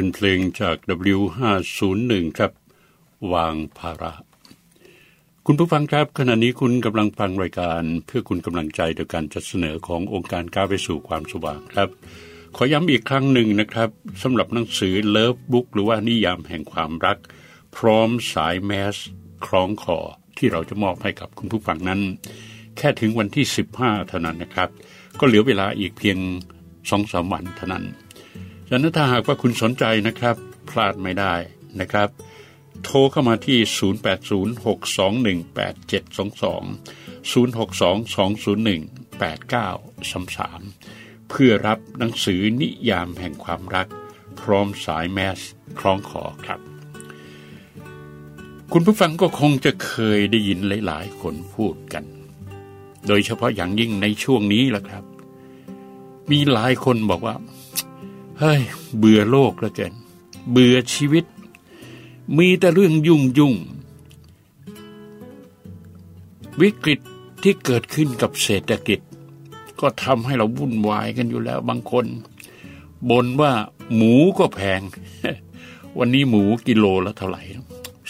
เป็นเพลงจาก W501 ครับ วางภาระ คุณผู้ฟังครับ ขณะนี้คุณกำลังฟังรายการเพื่อคุณกำลังใจโดยการจัดเสนอขององค์การก้าวไปสู่ความสว่างครับ ขอย้ำอีกครั้งหนึ่งนะครับสำหรับหนังสือเลิฟบุ๊กหรือว่านิยามแห่งความรัก พร้อมสายแมสคล้องคอที่เราจะมอบให้กับคุณผู้ฟังนั้น แค่ถึงวันที่ 15 เท่านั้นนะครับ ก็เหลือเวลาอีกเพียงสองสามวันเท่านั้น ฉะนั้นถ้าหากว่าคุณสนใจนะครับ พลาดไม่ได้นะครับ โทรเข้ามาที่ 0806218722 0622018933 เพื่อรับหนังสือนิยามแห่งความรัก พร้อมสายแมสคล้องคอครับ คุณผู้ฟังก็คงจะเคยได้ยินหลาย ๆ คนพูดกัน โดยเฉพาะอย่างยิ่งในช่วงนี้ล่ะครับ มีหลายคนบอกว่า เฮ้ย เบื่อโลกแล้วเกิน เบื่อชีวิต มีแต่เรื่องยุ่งยุ่ง วิกฤตที่เกิดขึ้นกับเศรษฐกิจ ก็ทำให้เราวุ่นวายกันอยู่แล้วบางคนบ่นว่าหมูก็แพง วันนี้หมูกิโลละเท่าไหร่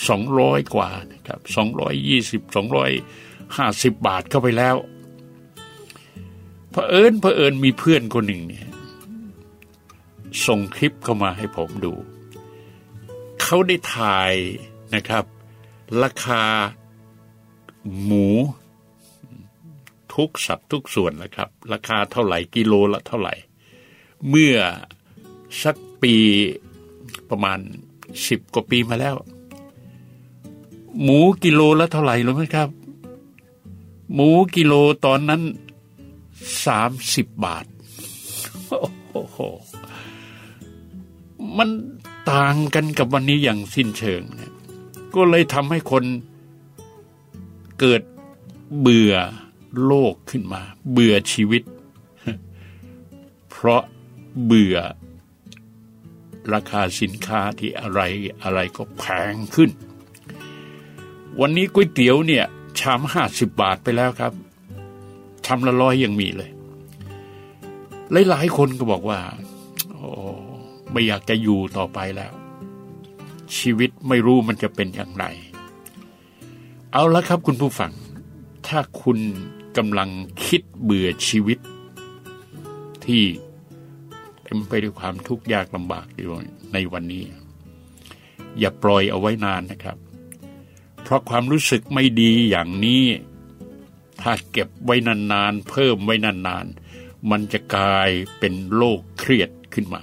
สองร้อยกว่านะครับสองร้อยยี่สิบสองร้อยห้าสิบบาทเข้าไปแล้วเผอิญเผอิญมีเพื่อนคนหนึ่งเนี่ย ส่งคลิปเข้ามาให้ผมดู เขาได้ถ่ายนะครับ ราคาหมู ทุกสัตว์ทุกส่วนนะครับ ราคาเท่าไหร่กิโลละเท่าไหร่ เมื่อสักปีประมาณสิบกว่าปีมาแล้ว หมูกิโลละเท่าไหร่รู้ไหมครับ หมูกิโลตอนนั้นสามสิบบาท โอ้โห มันต่างกันกับวันนี้อย่างสิ้นเชิงเนี่ยก็เลยทำให้คนเกิดเบื่อโลกขึ้นมา เบื่อชีวิต เพราะเบื่อราคาสินค้าที่อะไรอะไรก็แพงขึ้น วันนี้ก๋วยเตี๋ยวเนี่ย ชามห้าสิบบาทไปแล้วครับชามละร้อยยังมีเลย หลายๆคนก็บอกว่า ไม่อยากจะอยู่ต่อไปแล้ว ชีวิตไม่รู้มันจะเป็นอย่างไร เอาละครับคุณผู้ฟัง ถ้าคุณกำลังคิดเบื่อชีวิต ที่เต็มไปด้วยความทุกข์ยากลำบากอยู่ในวันนี้ อย่าปล่อยเอาไว้นานนะครับ เพราะความรู้สึกไม่ดีอย่างนี้ ถ้าเก็บไว้นานๆเพิ่มไว้นานๆมันจะกลายเป็นโรคเครียดขึ้นมา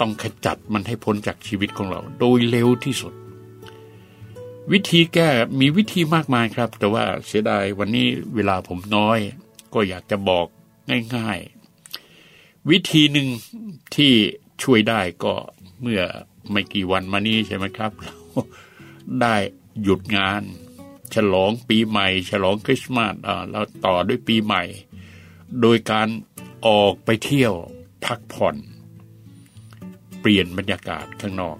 ต้องขจัดมันให้พ้นจากชีวิตของเรา โดยเร็วที่สุด วิธีแก้มีวิธีมากมายครับ แต่ว่าเสียดายวันนี้เวลาผมน้อย ก็อยากจะบอกง่ายๆ วิธีหนึ่งที่ช่วยได้ก็เมื่อไม่กี่วันมานี้ใช่ไหมครับ ได้หยุดงาน ฉลองปีใหม่ ฉลองคริสต์มาสอ่าแล้วต่อด้วยปีใหม่ โดยการออกไปเที่ยวพักผ่อน ลี่ยนบรรยากาศข้างนอก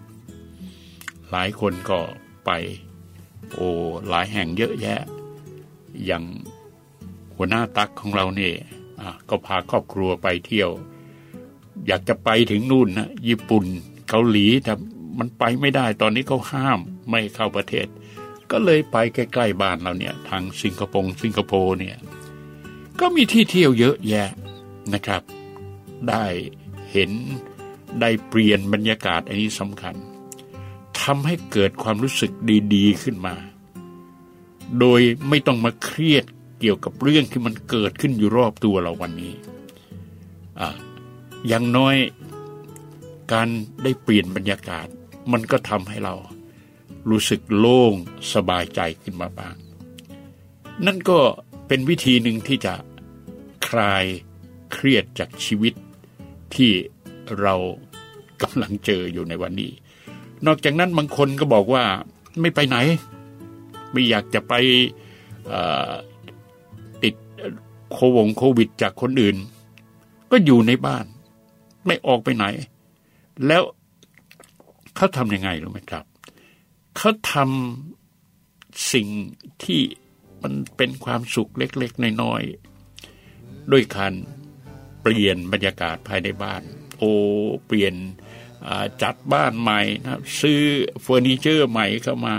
หลายคนก็ไป โอ้หลายแห่งเยอะแยะ อย่างหัวหน้าตักของเราเนี่ยอะก็พาครอบครัวไปเที่ยว อยากจะไปถึงนู่นนะญี่ปุ่นเกาหลีแต่มันไปไม่ได้ตอนนี้เขาห้ามไม่เข้าประเทศ ก็เลยไปใกล้ๆบ้านเราเนี่ย ทางสิงคโปร์สิงคโปร์เนี่ย ก็มีที่เที่ยวเยอะแยะนะครับ ได้เห็น ได้เปลี่ยนบรรยากาศอันนี้สำคัญทำให้เกิดความรู้สึกดี ๆ ขึ้นมา โดยไม่ต้องมาเครียดเกี่ยวกับเรื่องที่มันเกิดขึ้นอยู่รอบตัวเราวันนี้อะอย่างน้อยการได้เปลี่ยนบรรยากาศ มันก็ทำให้เรารู้สึกโล่งสบายใจขึ้นมาบ้าง นั่นก็เป็นวิธีหนึ่งที่จะคลายเครียดจากชีวิตที่ เรากำลังเจออยู่ในวันนี้ นอกจากนั้นบางคนก็บอกว่าไม่ไปไหน ไม่อยากจะไปติดโควงโควิดจากคนอื่น ก็อยู่ในบ้าน ไม่ออกไปไหน แล้วเขาทำยังไงรู้ไหมครับ เขาทำสิ่งที่มันเป็นความสุขเล็ก ๆ น้อยๆด้วยการเปลี่ยนบรรยากาศภายในบ้าน โอ้เปลี่ยนจัดบ้านใหม่นะครับซื้อเฟอร์นิเจอร์ใหม่เข้ามา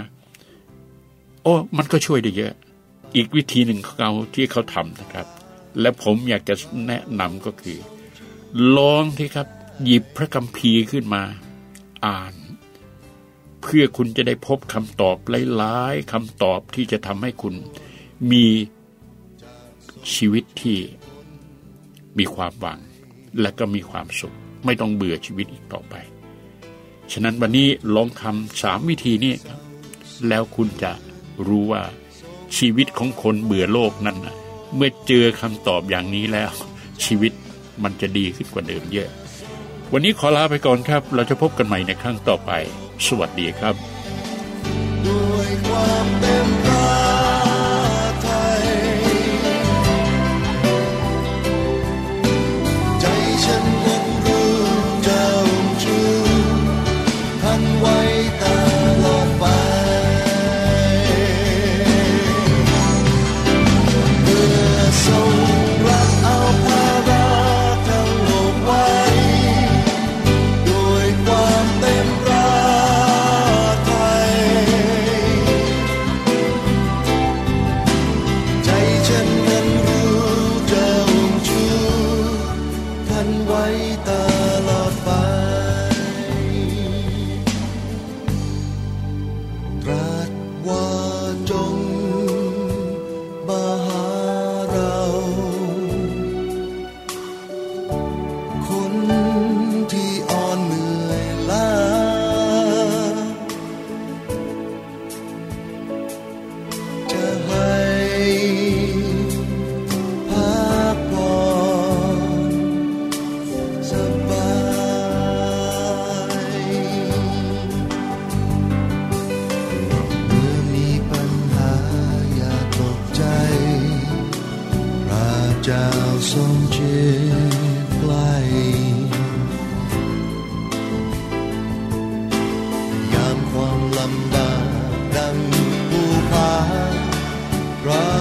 โอ้ มันก็ช่วยได้เยอะ อีกวิธีหนึ่งของเขาที่เขาทำนะครับ และผมอยากจะแนะนำก็คือ ลองที่ครับ หยิบพระคัมภีร์ขึ้นมา อ่าน เพื่อคุณจะได้พบคำตอบหลายๆคำตอบที่จะทำให้คุณมีชีวิตที่มีความหวัง และก็มีความสุข ไม่ต้องเบื่อชีวิตอีกต่อไป ฉะนั้นวันนี้ลองทำสามวิธีนี้ครับ แล้วคุณจะรู้ว่าชีวิตของคนเบื่อโลกนั้นนะเมื่อเจอคำตอบอย่างนี้แล้ว ชีวิตมันจะดีขึ้นกว่าเดิมเยอะ วันนี้ขอลาไปก่อนครับ เราจะพบกันใหม่ในครั้งต่อไป สวัสดีครับ ด้วยความ Right.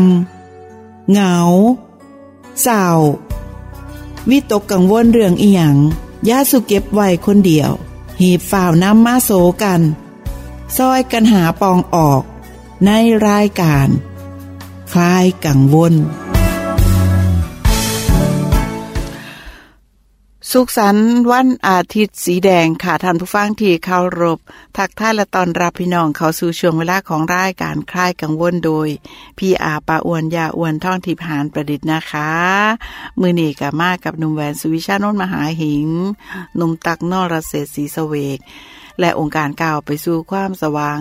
ง เหงาเศร้าวิตกกังวลเรื่องอีหยังย่าสุเก็บไว้คนเดียว หีบฝ่าวน้ำมาโสกัน ซอยกันหาปองออก ในรายการ คลายกังวล สุขสันต์วันอาทิตย์สีแดงค่ะท่านผู้ฟังที่เคารพทักทายและตอนรับพี่น้องเข้าสู่ช่วงเวลาของรายการคลายกังวลโดย พี่อาปาอวนยาอวนท่องทิพหานประดิษฐ์นะคะ มือนีกับมากับหนุ่มแหวนสุวิชาโนนมหาหิงหนุ่มตักนอรเศษสีสเวก และองค์การก้าวไปสู่ความสว่าง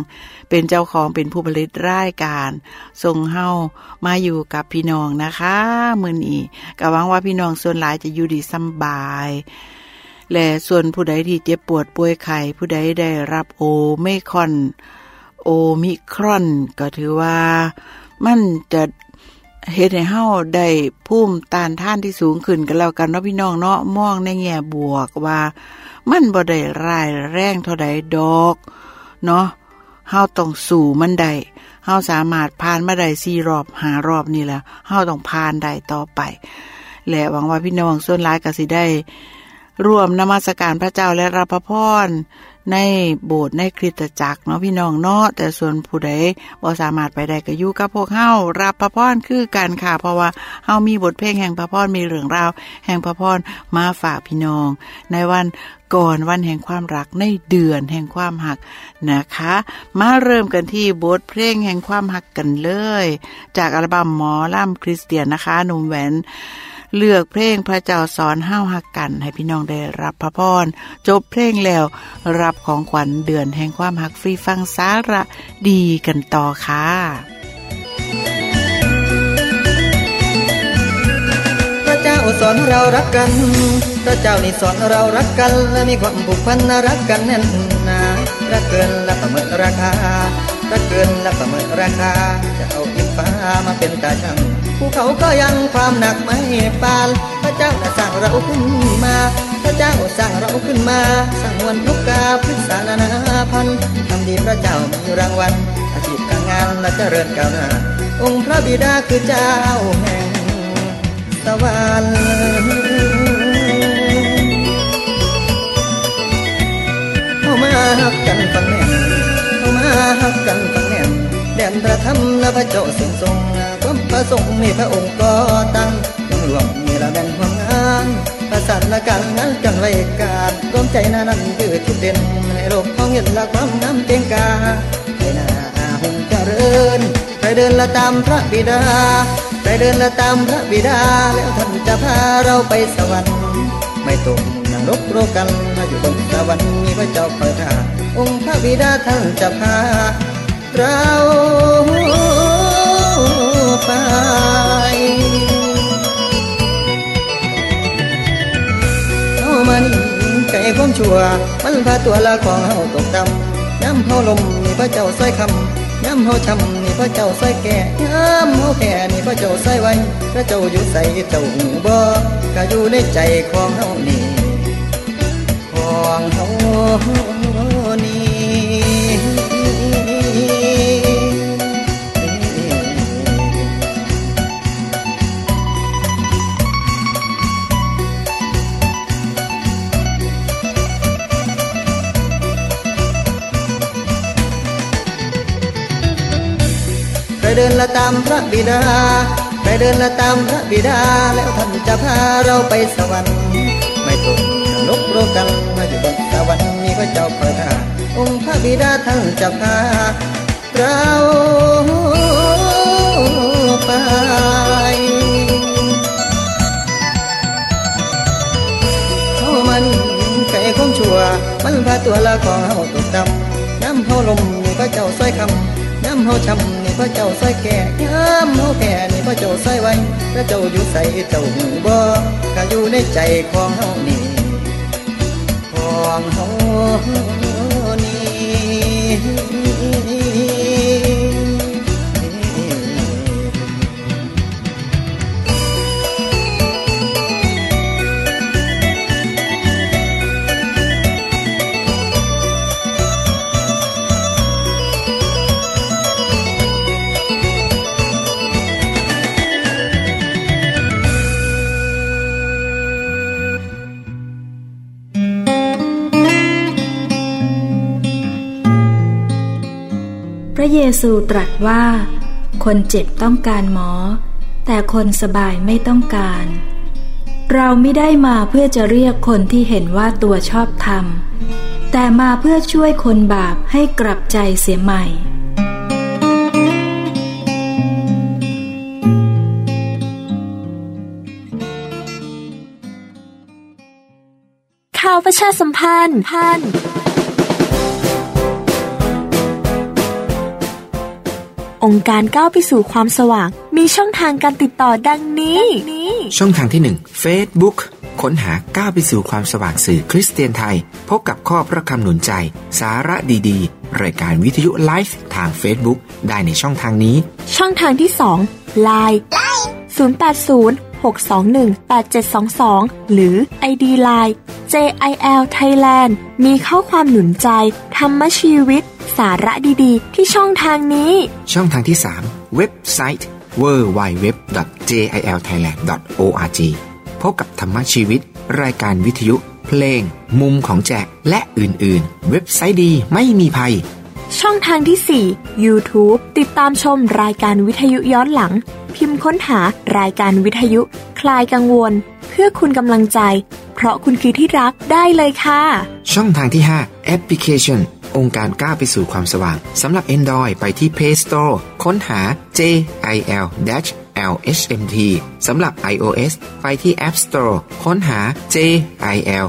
เป็นเจ้าของเป็นผู้ผลิตรายการทรงเฮามาอยู่กับพี่น้องนะคะมือนี้ก็หวังว่าพี่น้องส่วนหลายจะอยู่ดีสบาย และส่วนผู้ใดที่เจ็บปวดป่วยไข้ผู้ใดได้รับโอไมคอน โอมิครอน ก็ถือว่ามันจะ เฮ็ดให้เฮาได้ภูมิต้านท่านที่สูงขึ้นกันแล้วกันเนาะพี่น้องเนาะมองในแง่บวกว่า มันบ่ได้ร้ายแรงเท่าใดดอกเนาะเฮาต้องสู่มันได้เฮาสามารถผ่านมาได้4รอบ5รอบนี่แหละเฮาต้องผ่านได้ต่อไป และหวังว่าพี่น้องส่วนหลายก็สิได้ร่วมนมัสการพระเจ้าและรับพระพร ในโบสถ์ในคริสตจักรเนาะพี่น้องเนาะแต่ส่วนผู้ใดบ่สามารถไปได้ก็อยู่กับพวกเฮารับพระพรคือกันค่ะ เพราะว่าเฮามีบทเพลงแห่งพระพรมีเรื่องราว แห่งพระพรมาฝากพี่น้อง ในวันก่อนวันแห่งความรักในเดือนแห่งความหักนะคะ มาเริ่มกันที่บทเพลงแห่งความหักกันเลย จากอัลบั้มหมอล่ำคริสเตียนนะคะหนุ่มแหวน เลือกเพลงพระเจ้าสอนห้าวหักกัน ให้พี่น้องได้รับพระพรจบเพลงแล้ว รับของขวัญเดือนแห่งความหักฟรีฟังสาระดีกันต่อค่ะพระเจ้าสอนเรารักกัน พระเจ้านี่สอนเรารักกัน และมีความผูกพันรักกันแน่นหนารักเกินและประเมินราคารักเกินและประเมินราคาจะเอาอินฟ้ามาเป็นตาช่าง ภูเขาก็ยังความหนักไม่ปานพระเจ้าสร้างเราขึ้นมา พระเจ้าสร้างเราขึ้นมาสร้างวันทุกกาพฤกษานานาพันทำดีพระเจ้ามีรางวัลอาชีพการงานและเจริญก้าวหน้าองค์พระบิดาคือเจ้าแห่งสวรรค์เข้ามาหักกันฟังแน่นเข้ามาหักกันฟังแน่นแดนพระธรรมและพระเจ้าสิงทรง ความประสงค์มีพระองค์ก็ตั้งยังหลวงมีละแบ่งความงานประสานละกันนั้นกันไว้การร่วมใจนานั้นคือจุดเด่นให้โลกท้องเห็นละความน้ำเก่งกาให้หน้าหงเจริญไปเดินละตามพระบิดา ไปเดินละตามพระบิดา แล้วท่านจะพาเราไปสวรรค์ ไม่ตกนรกโรกันมาอยู่บนสวรรค์มีพระเจ้าคอยท่าองค์พระบิดาท่านจะพาเรา ไปเอามานี่ไก่ความชั่ว มันพาตัวละของเฮาตกต่ำย้ำเฮาลมนี่พระเจ้าซอยคำย้ำเฮาช้ำนี่พระเจ้าซอยแก่ย้ำเฮาแก่นี่พระเจ้าซอยไว้ พระเจ้าอยู่ใส่เจ้าหูบ่ก็อยู่ในใจของเฮานี่ของเฮา เดินละตามพระบิดา ไปเดินละตามพระบิดา แล้วท่านจะพาเราไปสวรรค์ ไม่ตกนกโรกันมาอยู่บนสวรรค์มีพระเจ้าคอยท่าองค์พระบิดาท่านจะพาเราไปเขามันไก่ของชัว มันพาตัวละของเฮาตกต่ำย้ำเฮาลมนี่พระเจ้าซอยคำย้ำเฮาช้ำ นี่พระเจ้าซอยแก่ย้ำเฮาแก่นี่พระเจ้าซอยไว้พระเจ้าอยู่ใส่เจ้าหูบ่ก็อยู่ในใจของเฮานี่ของเฮานี่ เยซูตรัสว่า คนเจ็บต้องการหมอ แต่คนสบายไม่ต้องการ เราไม่ได้มาเพื่อจะเรียกคนที่เห็นว่าตัวชอบธรรม แต่มาเพื่อช่วยคนบาปให้กลับใจเสียใหม่ข่าวประชาสัมพันธ์พัน องค์การก้าวไปสู่ความสว่าง มีช่องทางการติดต่อดังนี้ ช่องทางที่ 1 Facebook ค้นหาก้าวไปสู่ความสว่างสื่อคริสเตียนไทย พบกับข้อพระคำหนุนใจ สาระดีๆ รายการวิทยุไลฟ์ทาง Facebook ได้ในช่องทางนี้ ช่องทางที่ 2 Line 080 621 8722 หรือ ID Line JIL Thailand มีข้อความหนุนใจ ธรรมชีวิต สาระดีๆ ที่ช่องทางนี้ ช่องทางที่ 3 เว็บไซต์ www.jilthailand.org พบกับธรรมชีวิต รายการวิทยุ เพลง มุมของแจก และอื่น ๆ เว็บไซต์ดีไม่มีภัย ช่องทางที่ 4 YouTube ติดตามชมรายการวิทยุย้อนหลัง พิมพ์ค้นหารายการวิทยุ คลายกังวล เพื่อคุณกำลังใจ เพราะคุณคือที่รักได้เลยค่ะ ช่องทางที่ 5 แอปพลิเคชัน องค์การก้าวไปสู่ความสว่างสำหรับ Android ไปที่ Play Store ค้นหา JIL LHMT สำหรับ iOS ไปที่ App Store ค้นหา JIL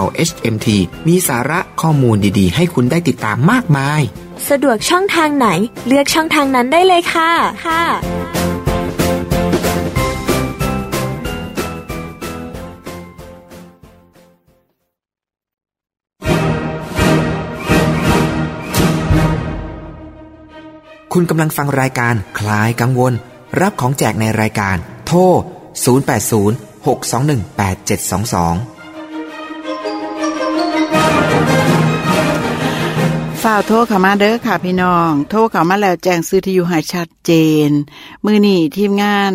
LHMT มีสาระข้อมูลดีๆ ให้คุณได้ติดตามมากมาย สะดวกช่องทางไหน เลือกช่องทางนั้นได้เลยค่ะ ค่ะ คุณกำลังฟังรายการคลายกังวล รับของแจกในรายการ โทร 080 621 8722 ฝ่าโทรเข้ามาเด้อค่ะพี่น้อง โทรเข้ามาแล้วแจ้งซื้อที่อยู่ให้ชัดเจน มือนี่ทีมงาน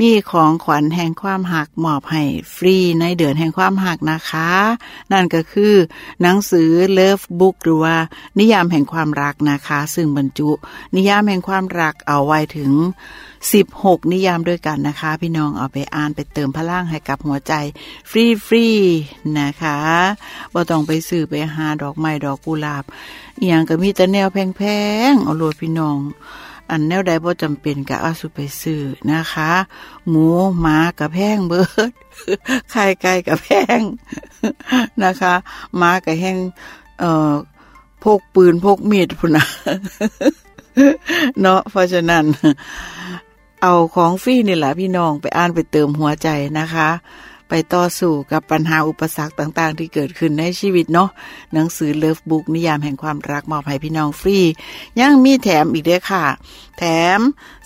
มีของขวัญแห่งความหักมอบให้ฟรีในเดือนแห่งความหักนะคะ นั่นก็คือหนังสือเลิฟบุ๊กหรือว่า นิยามแห่งความรักนะคะ ซึ่งบรรจุ นิยามแห่งความรักเอาไว้ถึง 16 นิยามด้วยกันนะคะ พี่น้องเอาไปอ่านไปเติมพลังให้กับหัวใจฟรีฟรีๆนะคะบ่ต้องไปซื้อไปหาดอกไม้ดอกกุหลาบ อหย่างก็มีแต่แนวแพงๆเอาโลดพี่น้อง อันแนวใดบ่จำเป็นก็เอาสุไปซื้อนะคะ หมูหมากับแพงเบิดไข่ไก่กับแพงนะคะหมากับแห้งเอ่อพกปืนพกมีดพุ่นนะเนาะเพราะฉะนั้น เอาของฟรีนี่แหละพี่น้องไปอ่านไปเติมหัวใจนะคะ ไปต่อสู้กับปัญหาอุปสรรคต่างๆ ที่เกิดขึ้นในชีวิตเนาะหนังสือเลิฟบุ๊กนิยามแห่งความรักมอบให้พี่น้องฟรี ยังมีแถมอีกด้วยค่ะ แถม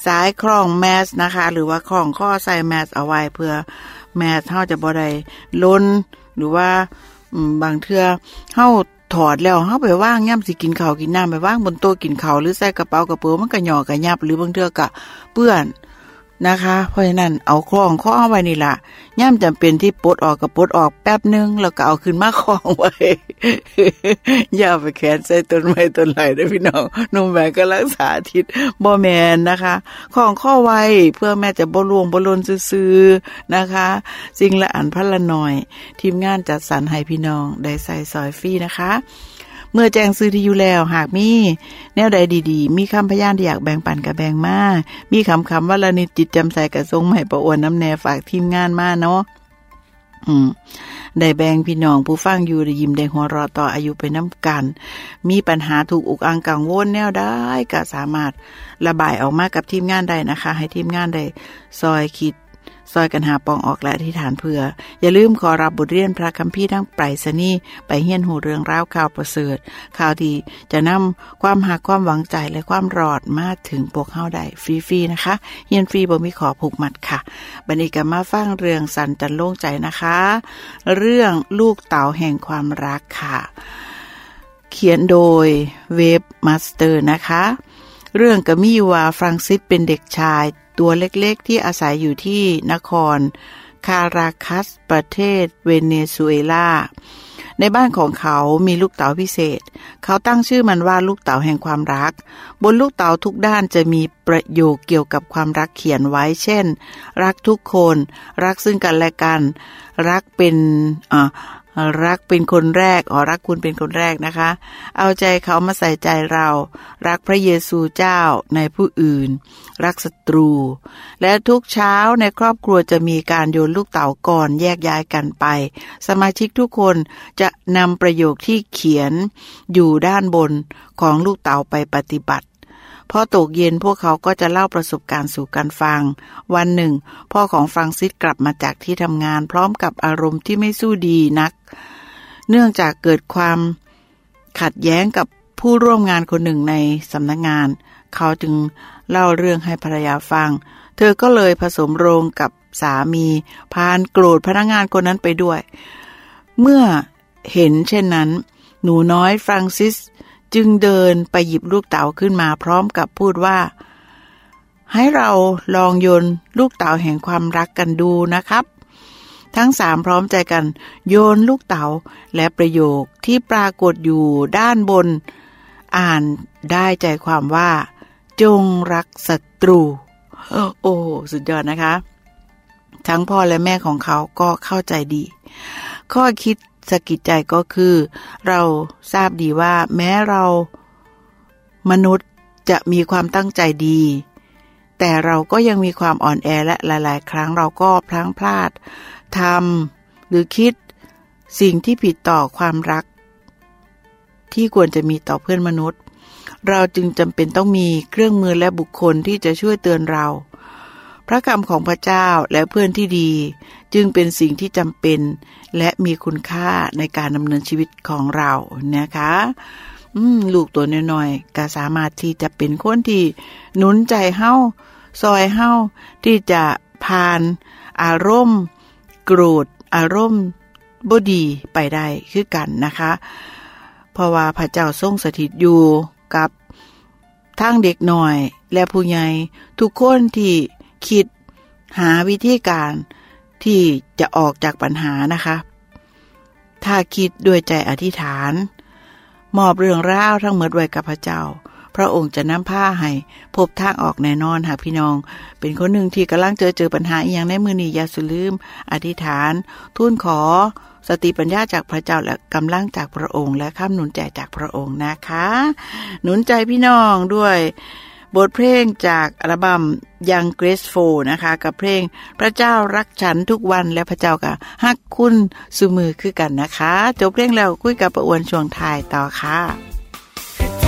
สายคล้องแมสนะคะ หรือว่าคล้องข้อใส่แมสเอาไว้เพื่อแมสเท่าจะบ่ได้ล้น หรือว่าบางเทือเฮาถอดแล้วเฮาไปว่างย่ำสิกินเขากินน้ำไปว่างบนโต๊ะกินเขาหรือใส่กระเป๋ากระเป๋ามันก็หยอกระยับ หรือบางเทือก็เปื้อน นะคะ เพราะฉะนั้นเอาคล้องข้อเอาไว้นี่ล่ะย่ำจำเป็นที่ปลดออกกับปลดออกแป๊บนึงแล้วก็เอาขึ้นมาคล้องไว้ อย่าไปแขนใส่ต้นไม้ต้นไหลได้พี่น้องนุ่มแม่ก็รักษาทิศบ่แมนนะคะคล้องข้อไว้เพื่อแม่จะบ่ลวงบ่ลนซื่อๆนะคะ สิ่งละอันพันละหน่อย ทีมงานจัดสรรให้พี่น้องได้ใส่ซอยฟรีนะคะ เมื่อแจ้งซื้อที่อยู่แล้วหากมีแนวใดดีๆ มีคำพยานที่อยากแบ่งปันกับแบ่งมา มีคำคำว่าละนิดจิตจำใส่กับทรงใหม่ประอวนน้ำแนฝากทีมงานมาเนาะอืมได้แบ่งพี่น้องผู้ฟังอยู่ได้ยิ้มได้หัวเราะต่ออายุไปน้ำกัน มีปัญหาถูกอุกอังกังวลแนวได้ก็สามารถระบายออกมากับทีมงานได้นะคะ ให้ทีมงานได้ซอยคิด ซอยกันหาปองออกและที่ฐานเพื่อ อย่าลืมขอรับบทเรียนพระคัมภีร์ทั้งไปรษณีย์ไปเฮียนหูเรื่องราวข่าวประเสริฐ ข่าวที่จะนำความหักความหวังใจและความรอดมาถึงพวกเฮาได้ฟรีๆนะคะ เฮียนฟรีบ่มีขอผูกมัดค่ะ บันนี้ก็มาฟังเรื่องสันจันโล่งใจนะคะ เรื่องลูกเต๋าแห่งความรักค่ะ เขียนโดยเวฟมาสเตอร์นะคะ เรื่องก็มีว่าฟรังซิสเป็นเด็กชาย ตัวเล็กๆ ที่อาศัยอยู่ที่นคร คาราคัส ประเทศเวเนซุเอลา ในบ้านของเขามีลูกเต๋าพิเศษ เขาตั้งชื่อมันว่าลูกเต๋าแห่งความรัก บนลูกเต๋าทุกด้านจะมีประโยคเกี่ยวกับความรักเขียนไว้ เช่น รักทุกคน รักซึ่งกันและกัน รักเป็นอ่า รักเป็นคนแรกอ๋อรักคุณเป็นคนแรกนะคะ เอาใจเขามาใส่ใจเรา รักพระเยซูเจ้าในผู้อื่น รักศัตรู และทุกเช้าในครอบครัวจะมีการโยนลูกเต๋าก่อนแยกย้ายกันไป สมาชิกทุกคนจะนำประโยคที่เขียนอยู่ด้านบนของลูกเต๋าไปปฏิบัติพอตกเย็นพวกเขาก็จะเล่าประสบการณ์สู่กันฟัง วันหนึ่ง พ่อของฟรังซิสกลับมาจากที่ทำงานพร้อมกับอารมณ์ที่ไม่สู้ดีนัก เนื่องจากเกิดความขัดแย้งกับผู้ร่วมงานคนหนึ่งในสำนักงาน เขาจึงเล่าเรื่องให้ภรรยาฟัง เธอก็เลยผสมโรงกับสามีพานโกรธพนักงานคนนั้นไปด้วย เมื่อเห็นเช่นนั้น หนูน้อยฟรังซิสจึงเดินไปหยิบลูกเต๋าขึ้นมาพร้อมกับพูดว่า ให้เราลองโยนลูกเต๋าแห่งความรักกันดูนะครับ ทั้งสามพร้อมใจกัน โยนลูกเต๋าและประโยคที่ปรากฏอยู่ด้านบน อ่านได้ใจความว่า จงรักศัตรู โอ้สุดยอดนะคะ ทั้งพ่อและแม่ของเขาก็เข้าใจดี ข้อคิดสะกิดใจก็คือ เราทราบดีว่าแม้เรามนุษย์จะมีความตั้งใจดี แต่เราก็ยังมีความอ่อนแอและหลาย ๆ ครั้งเราก็พลั้งพลาด ทำหรือคิดสิ่งที่ผิดต่อความรัก ที่ควรจะมีต่อเพื่อนมนุษย์ เราจึงจำเป็นต้องมีเครื่องมือและบุคคลที่จะช่วยเตือนเรา พระกรรมของพระเจ้าและเพื่อนที่ดี จึงเป็นสิ่งที่จำเป็น และมีคุณค่าในการดำเนินชีวิตของเรานะคะลูกตัวน้อยๆก็สามารถที่จะเป็นคนที่หนุนใจเฮาซอยเฮาที่จะผ่านอารมณ์ โกรธอารมณ์บดีไปได้คือกันนะคะ เพราะว่าพระเจ้าทรงสถิตอยู่กับทั้งเด็กหน่อย และผู้ใหญ่ทุกคนที่คิดหาวิธีการที่จะออกจากปัญหานะคะ ถ้าคิดด้วยใจอธิษฐาน มอบเรื่องราวทั้งหมดไว้กับพระเจ้า พระองค์จะนำผ้าให้พบทางออกแน่นอนหากพี่น้อง เป็นคนหนึ่งที่กำลังเจอเจอปัญหาอย่างในมือนี้อย่าสุลืม อธิษฐาน ทูลขอ สติปัญญาจากพระเจ้าและกำลังจากพระองค์ และข้ามหนุนใจจากพระองค์นะคะ หนุนใจพี่น้องด้วยบทเพลงจากอัลบั้มยังเกรสโฟนะคะ กับเพลงพระเจ้ารักฉันทุกวันและพระเจ้าก็ฮักคุณสุมือคือกันนะคะ จบเพลงแล้วคุยกับประอวนช่วงทายต่อค่ะ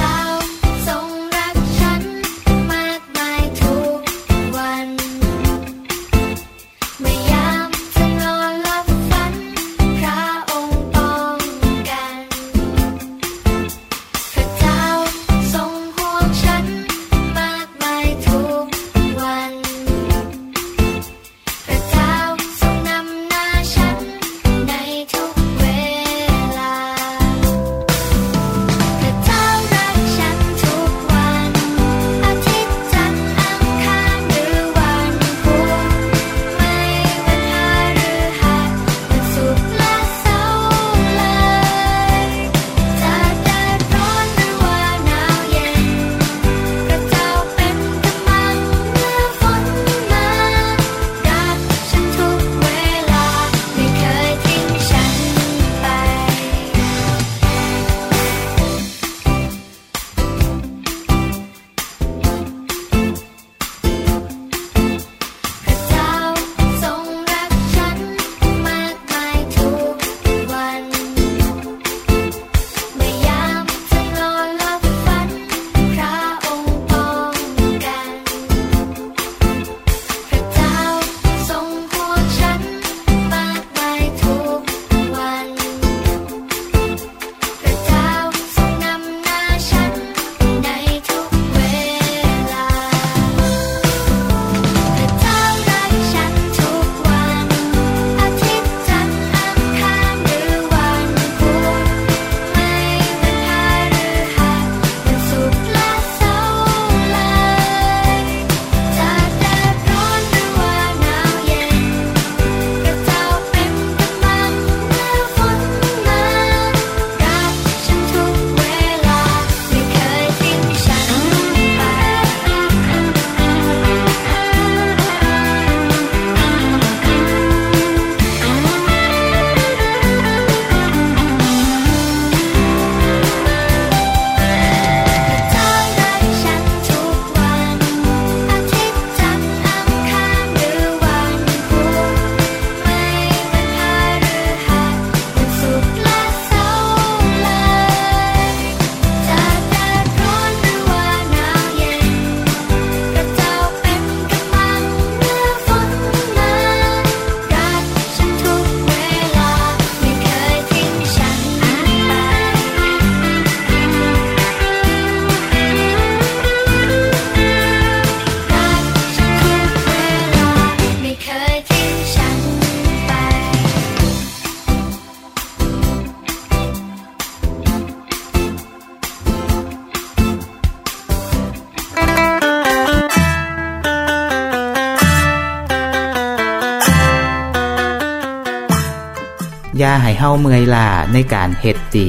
าให้เฮาเมื่อยล้าในการเฮ็ดตี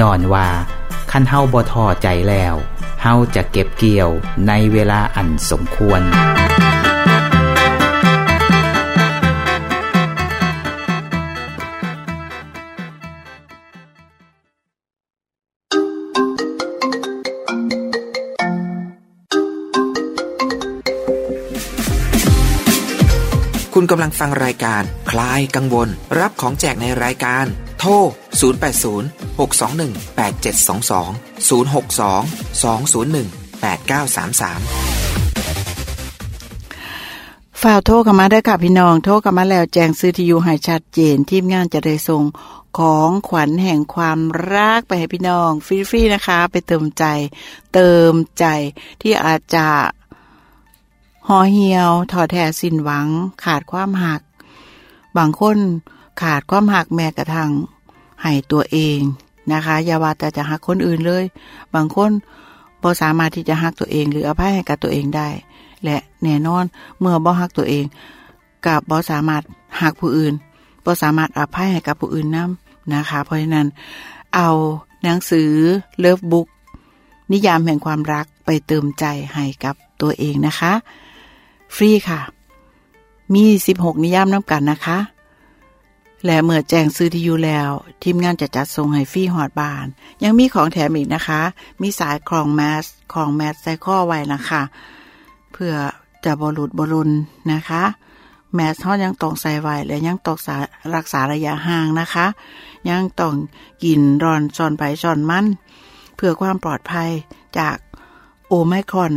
ย้อนว่าคันเฮาบ่ท้อใจแล้วเฮาจะเก็บเกี่ยวในเวลาอันสมควรำลังฟังรายการ คลายกังวล รับของแจกในรายการ โทร 080 621 8722 062 201 8933ฝ่าวโทรเข้ามาได้ค่ะพี่น้อง โทรเข้ามาแล้วแจ้งซื้อทีอยู่ให้ชัดเจน ทีมงานจะได้ส่งของขวัญแห่งความรักไปให้พี่น้อง ฟรีๆนะคะ ไปเติมใจ เติมใจที่อาจจะ ห่อเหี่ยวถอดแท้สิ้นหวัง ขาดความหัก บางคนขาดความหักแม้กระทั่งให้ตัวเองนะคะอย่าว่าแต่จะหักคนอื่นเลย บางคนบ่สามารถที่จะหักตัวเอง หรืออภัยให้กับตัวเองได้ และแน่นอนเมื่อบ่หักตัวเองกับบ่สามารถหักผู้อื่นบ่สามารถอภัยให้กับผู้อื่นนํนะคะ เพราะฉะนั้น เอาหนังสือเลิฟบุ๊กนิยามแห่งความรักไปเติมใจให้กับตัวเองนะคะ ฟรีค่ะ มี 16 นิยามน้ำกันนะคะ และเมื่อแจ้งซื้อที่อยู่แล้ว ทีมงานจะจัดส่งให้ฟรีหอดบาน ยังมีของแถมอีกนะคะ มีสายคลองแมสคลองแมสใส่ข้อไว้นะคะ เพื่อจะบรุดบรุนนะคะแมสเขายังต้องใส่ไว้และยังต้องรักษาระยะห่างนะคะ ยังต้องกินรอนจอนไปจอนมัน เพื่อความปลอดภัยจากโอไมครอน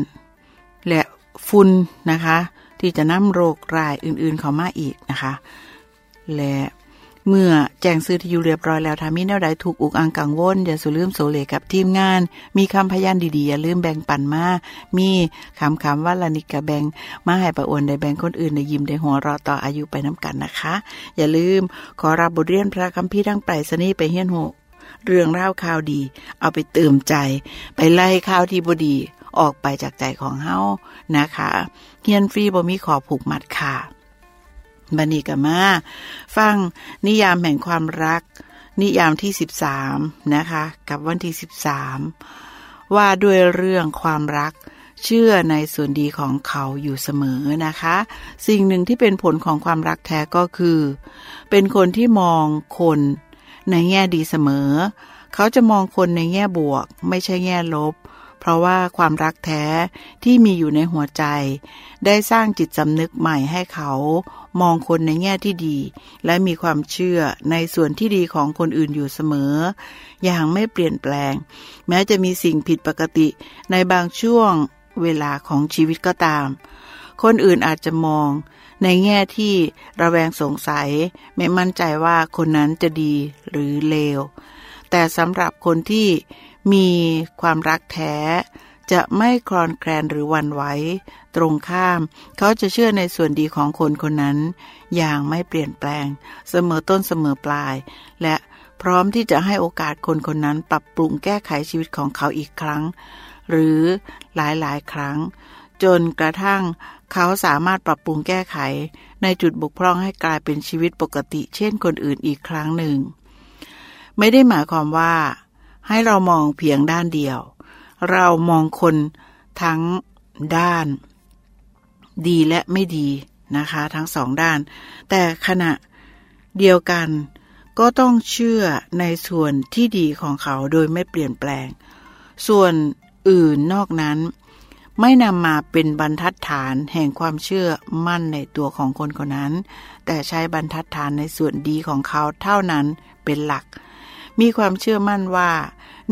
และ ฝุ่นนะคะ ที่จะนำโรครายอื่นๆเข้ามาอีกนะคะ และเมื่อแจ้งซื้อที่อยู่เรียบร้อยแล้วถ้ามีแนวใดถูกอุกอังกังวลอย่าสุลืมโซเลกับทีมงาน มีคำพยานดีๆ อย่าลืมแบ่งปันมา มีคำคำว่าลานิกะแบ่งมาให้ประอวนได้แบ่งคนอื่นได้ยิ้มได้หัวเราะต่ออายุไปน้ากันนะคะ อย่าลืมขอรับบทเรียนพระคัมภีร์ทั้งไปสนีไปเฮียนหูเรื่องเล่าข่าวดี เอาไปเติมใจ ไปไล่ข่าวที่บดีออกไปจากใจของเฮา นะคะเฮียนฟรีบ่มีขอผูกมัดค่ะบันนี้กับมาฟังนิยามแห่งความรัก นิยามที่ 13 นะคะ กับวันที่ 13 ว่าด้วยเรื่องความรักเชื่อในส่วนดีของเขาอยู่เสมอนะคะ สิ่งหนึ่งที่เป็นผลของความรักแท้ก็คือ เป็นคนที่มองคนในแง่ดีเสมอ เขาจะมองคนในแง่บวก ไม่ใช่แง่ลบ เพราะว่าความรักแท้ที่มีอยู่ในหัวใจ ได้สร้างจิตสำนึกใหม่ให้เขา มองคนในแง่ที่ดี และมีความเชื่อในส่วนที่ดีของคนอื่นอยู่เสมอ อย่างไม่เปลี่ยนแปลง แม้จะมีสิ่งผิดปกติในบางช่วงเวลาของชีวิตก็ตาม คนอื่นอาจจะมองในแง่ที่ระแวงสงสัย ไม่มั่นใจว่าคนนั้นจะดีหรือเลว แต่สำหรับคนที่ มีความรักแท้ จะไม่คลอนแคลนหรือวันไหว ตรงข้าม เขาจะเชื่อในส่วนดีของคนคนนั้น อย่างไม่เปลี่ยนแปลง เสมอต้นเสมอปลาย และพร้อมที่จะให้โอกาสคนคนนั้นปรับปรุงแก้ไขชีวิตของเขาอีกครั้ง หรือหลายๆ ครั้ง จนกระทั่งเขาสามารถปรับปรุงแก้ไข ในจุดบกพร่องให้กลายเป็นชีวิตปกติ เช่นคนอื่นอีกครั้งหนึ่ง ไม่ได้หมายความว่า ให้เรามองเพียงด้านเดียว เรามองคนทั้งด้าน ดีและไม่ดีนะคะ ทั้งสองด้าน แต่ขณะเดียวกันก็ต้องเชื่อในส่วนที่ดีของเขาโดยไม่เปลี่ยนแปลง ส่วนอื่นนอกนั้น ไม่นำมาเป็นบรรทัดฐานแห่งความเชื่อมั่นในตัวของคนคนนั้น แต่ใช้บรรทัดฐานในส่วนดีของเขาเท่านั้นเป็นหลัก มีความเชื่อมั่นว่า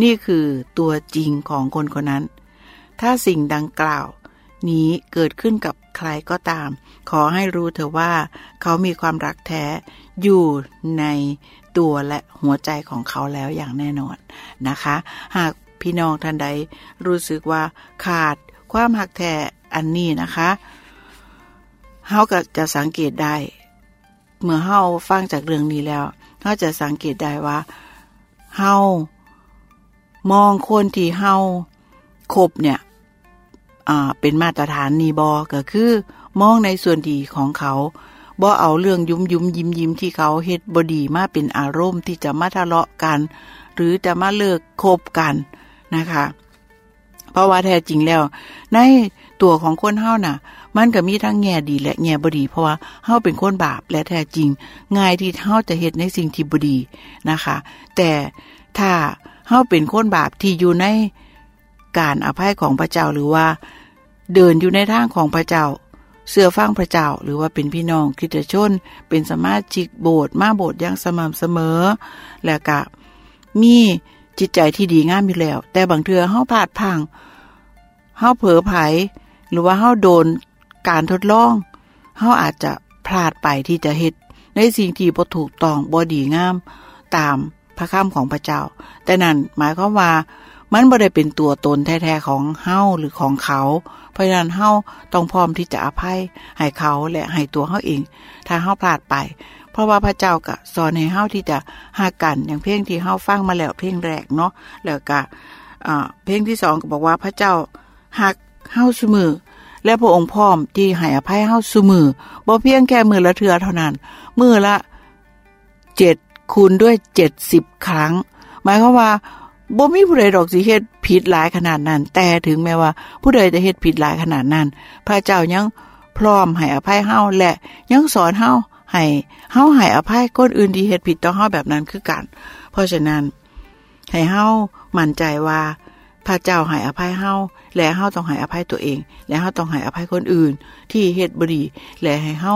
นี่คือตัวจริงของคนคนนั้น ถ้าสิ่งดังกล่าว นี้เกิดขึ้นกับใครก็ตาม ขอให้รู้เถอะว่า เขามีความรักแท้อยู่ในตัวและหัวใจของเขาแล้วอย่างแน่นอนนะคะ หากพี่น้องท่านใดรู้สึกว่าขาดความหักแท้อันนี้นะคะเฮาก็จะสังเกตได้ เมื่อเฮาฟังจากเรื่องนี้แล้วเฮาจะสังเกตได้ว่าเฮา มองคนที่เฮาคบเนี่ยเป็นมาตรฐานนีบอก็คือ มองในส่วนดีของเขาบ่เอาเรื่องยุมยุมยิ้มยิ้มที่เขาเฮ็ดบดีมาเป็นอารมณ์ที่จะมาทะเลาะกัน หรือจะมาเลิกคบกันนะคะ เพราะว่าแท้จริงแล้ว ในตัวของคนเฮาน่ะ มันก็มีทั้งแง่ดีและแง่บดี เพราะว่าเฮาเป็นคนบาปและแท้จริง ง่ายที่เฮาจะเฮ็ดในสิ่งที่บดีนะคะ แต่ถ้า เฮาเป็นคนบาปที่อยู่ในการอภัยของพระเจ้าหรือว่า เดินอยู่ในทางของพระเจ้า เสื้อฟังพระเจ้าหรือว่าเป็นพี่น้องคริสตชน เป็นสมาชิกโบสถ์มาโบสถ์อย่างสม่ำเสมอ แล้วก็มีจิตใจที่ดีงามอยู่แล้ว แต่บางเทื่อเฮาพลาดพังเฮาเผลอไผหรือว่าเฮาโดนการทดลองเฮาอาจจะพลาดไปที่จะเฮ็ดในสิ่งที่บ่ถูกต้องบ่ดีงามตาม พระคำของพระเจ้า แต่นั่นหมายความว่ามันบ่ได้เป็นตัวตนแท้ๆของเฮาหรือของเขา เพราะนั้นเฮาต้องพร้อมที่จะอภัยให้เขาและให้ตัวเฮาเอง ถ้าเฮาพลาดไป เพราะว่าพระเจ้าก็สอนให้เฮาที่จะหักกันอย่างเพลงที่เฮาฟังมาแล้วเพลงแรกเนาะแล้วก็อ่าเพลงที่สองก็บอกว่าพระเจ้าหักเฮาเสมอและพระองค์พร้อมที่ให้อภัยเฮาเสมอบ่เพียงแค่มือละเทือเท่านั้น มือละเจ็ด คูณด้วยเจ็ดสิบครั้ง หมายความว่าบ่มีผู้ใดดอกสิเฮ็ดผิดหลายขนาดนั้น แต่ถึงแม้ว่า ผู้ใดจะเฮ็ดผิดหลายขนาดนั้น พระเจ้ายังพร้อมให้อภัยเฮาและยังสอนเฮาให้เฮาให้อภัยคนอื่นที่เฮ็ดผิดต่อเฮาแบบนั้นคือกัน เพราะฉะนั้น ให้เฮามั่นใจว่าพระเจ้าให้อภัยเฮาและเฮาต้องให้อภัยตัวเอง และเฮาต้องให้อภัยคนอื่น ที่เฮ็ดบ่ดีและให้เฮา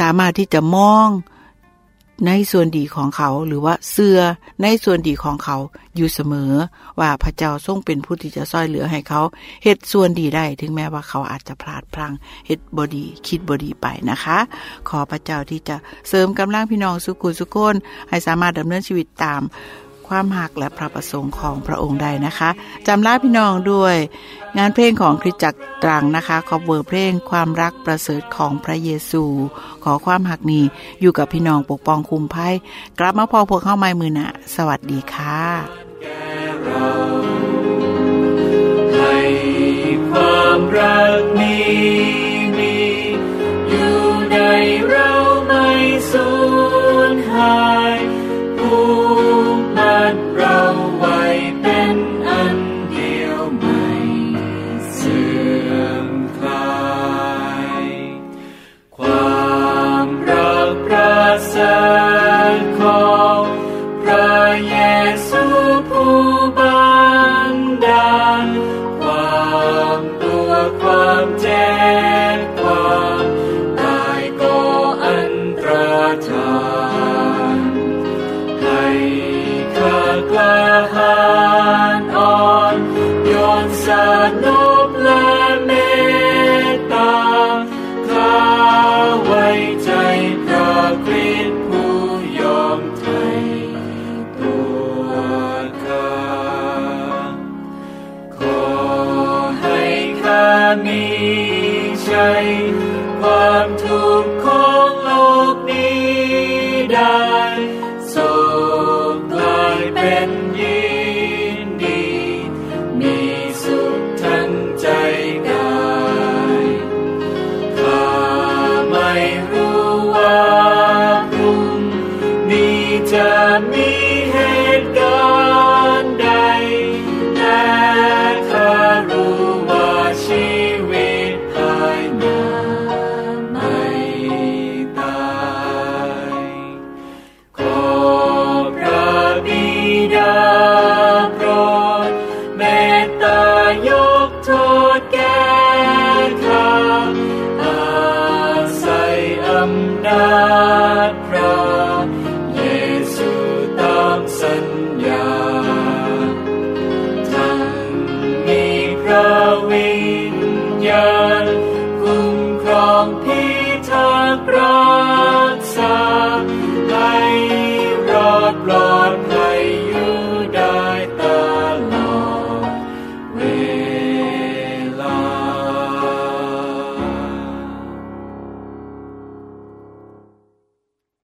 สามารถที่จะมอง ในส่วนดีของเขาหรือว่าเสื้อในส่วนดีของเขาอยู่เสมอ ว่าพระเจ้าทรงเป็นผู้ที่จะซ้อยเหลือให้เขาเหตุส่วนดีได้ถึงแม้ว่าเขาอาจจะพลาดพลังเหตุบอดีคิดบอดีไปนะคะ ขอพระเจ้าที่จะเสริมกำลังพี่น้องสุขุสุขคนให้สามารถดำเนินชีวิตตาม ความหักและพระประสงค์ของพระองค์ได้นะคะจำลาพี่น้องด้วย งานเพลงของคริสจักรตรังนะคะขอเวอร์เพลงความรักประเสริฐของพระเยซู ขอความหักนี้อยู่กับพี่น้องปกป้องคุมภัยกลับมาพอพวกเข้าไม้มือนะสวัสดีค่ะให้ความรัก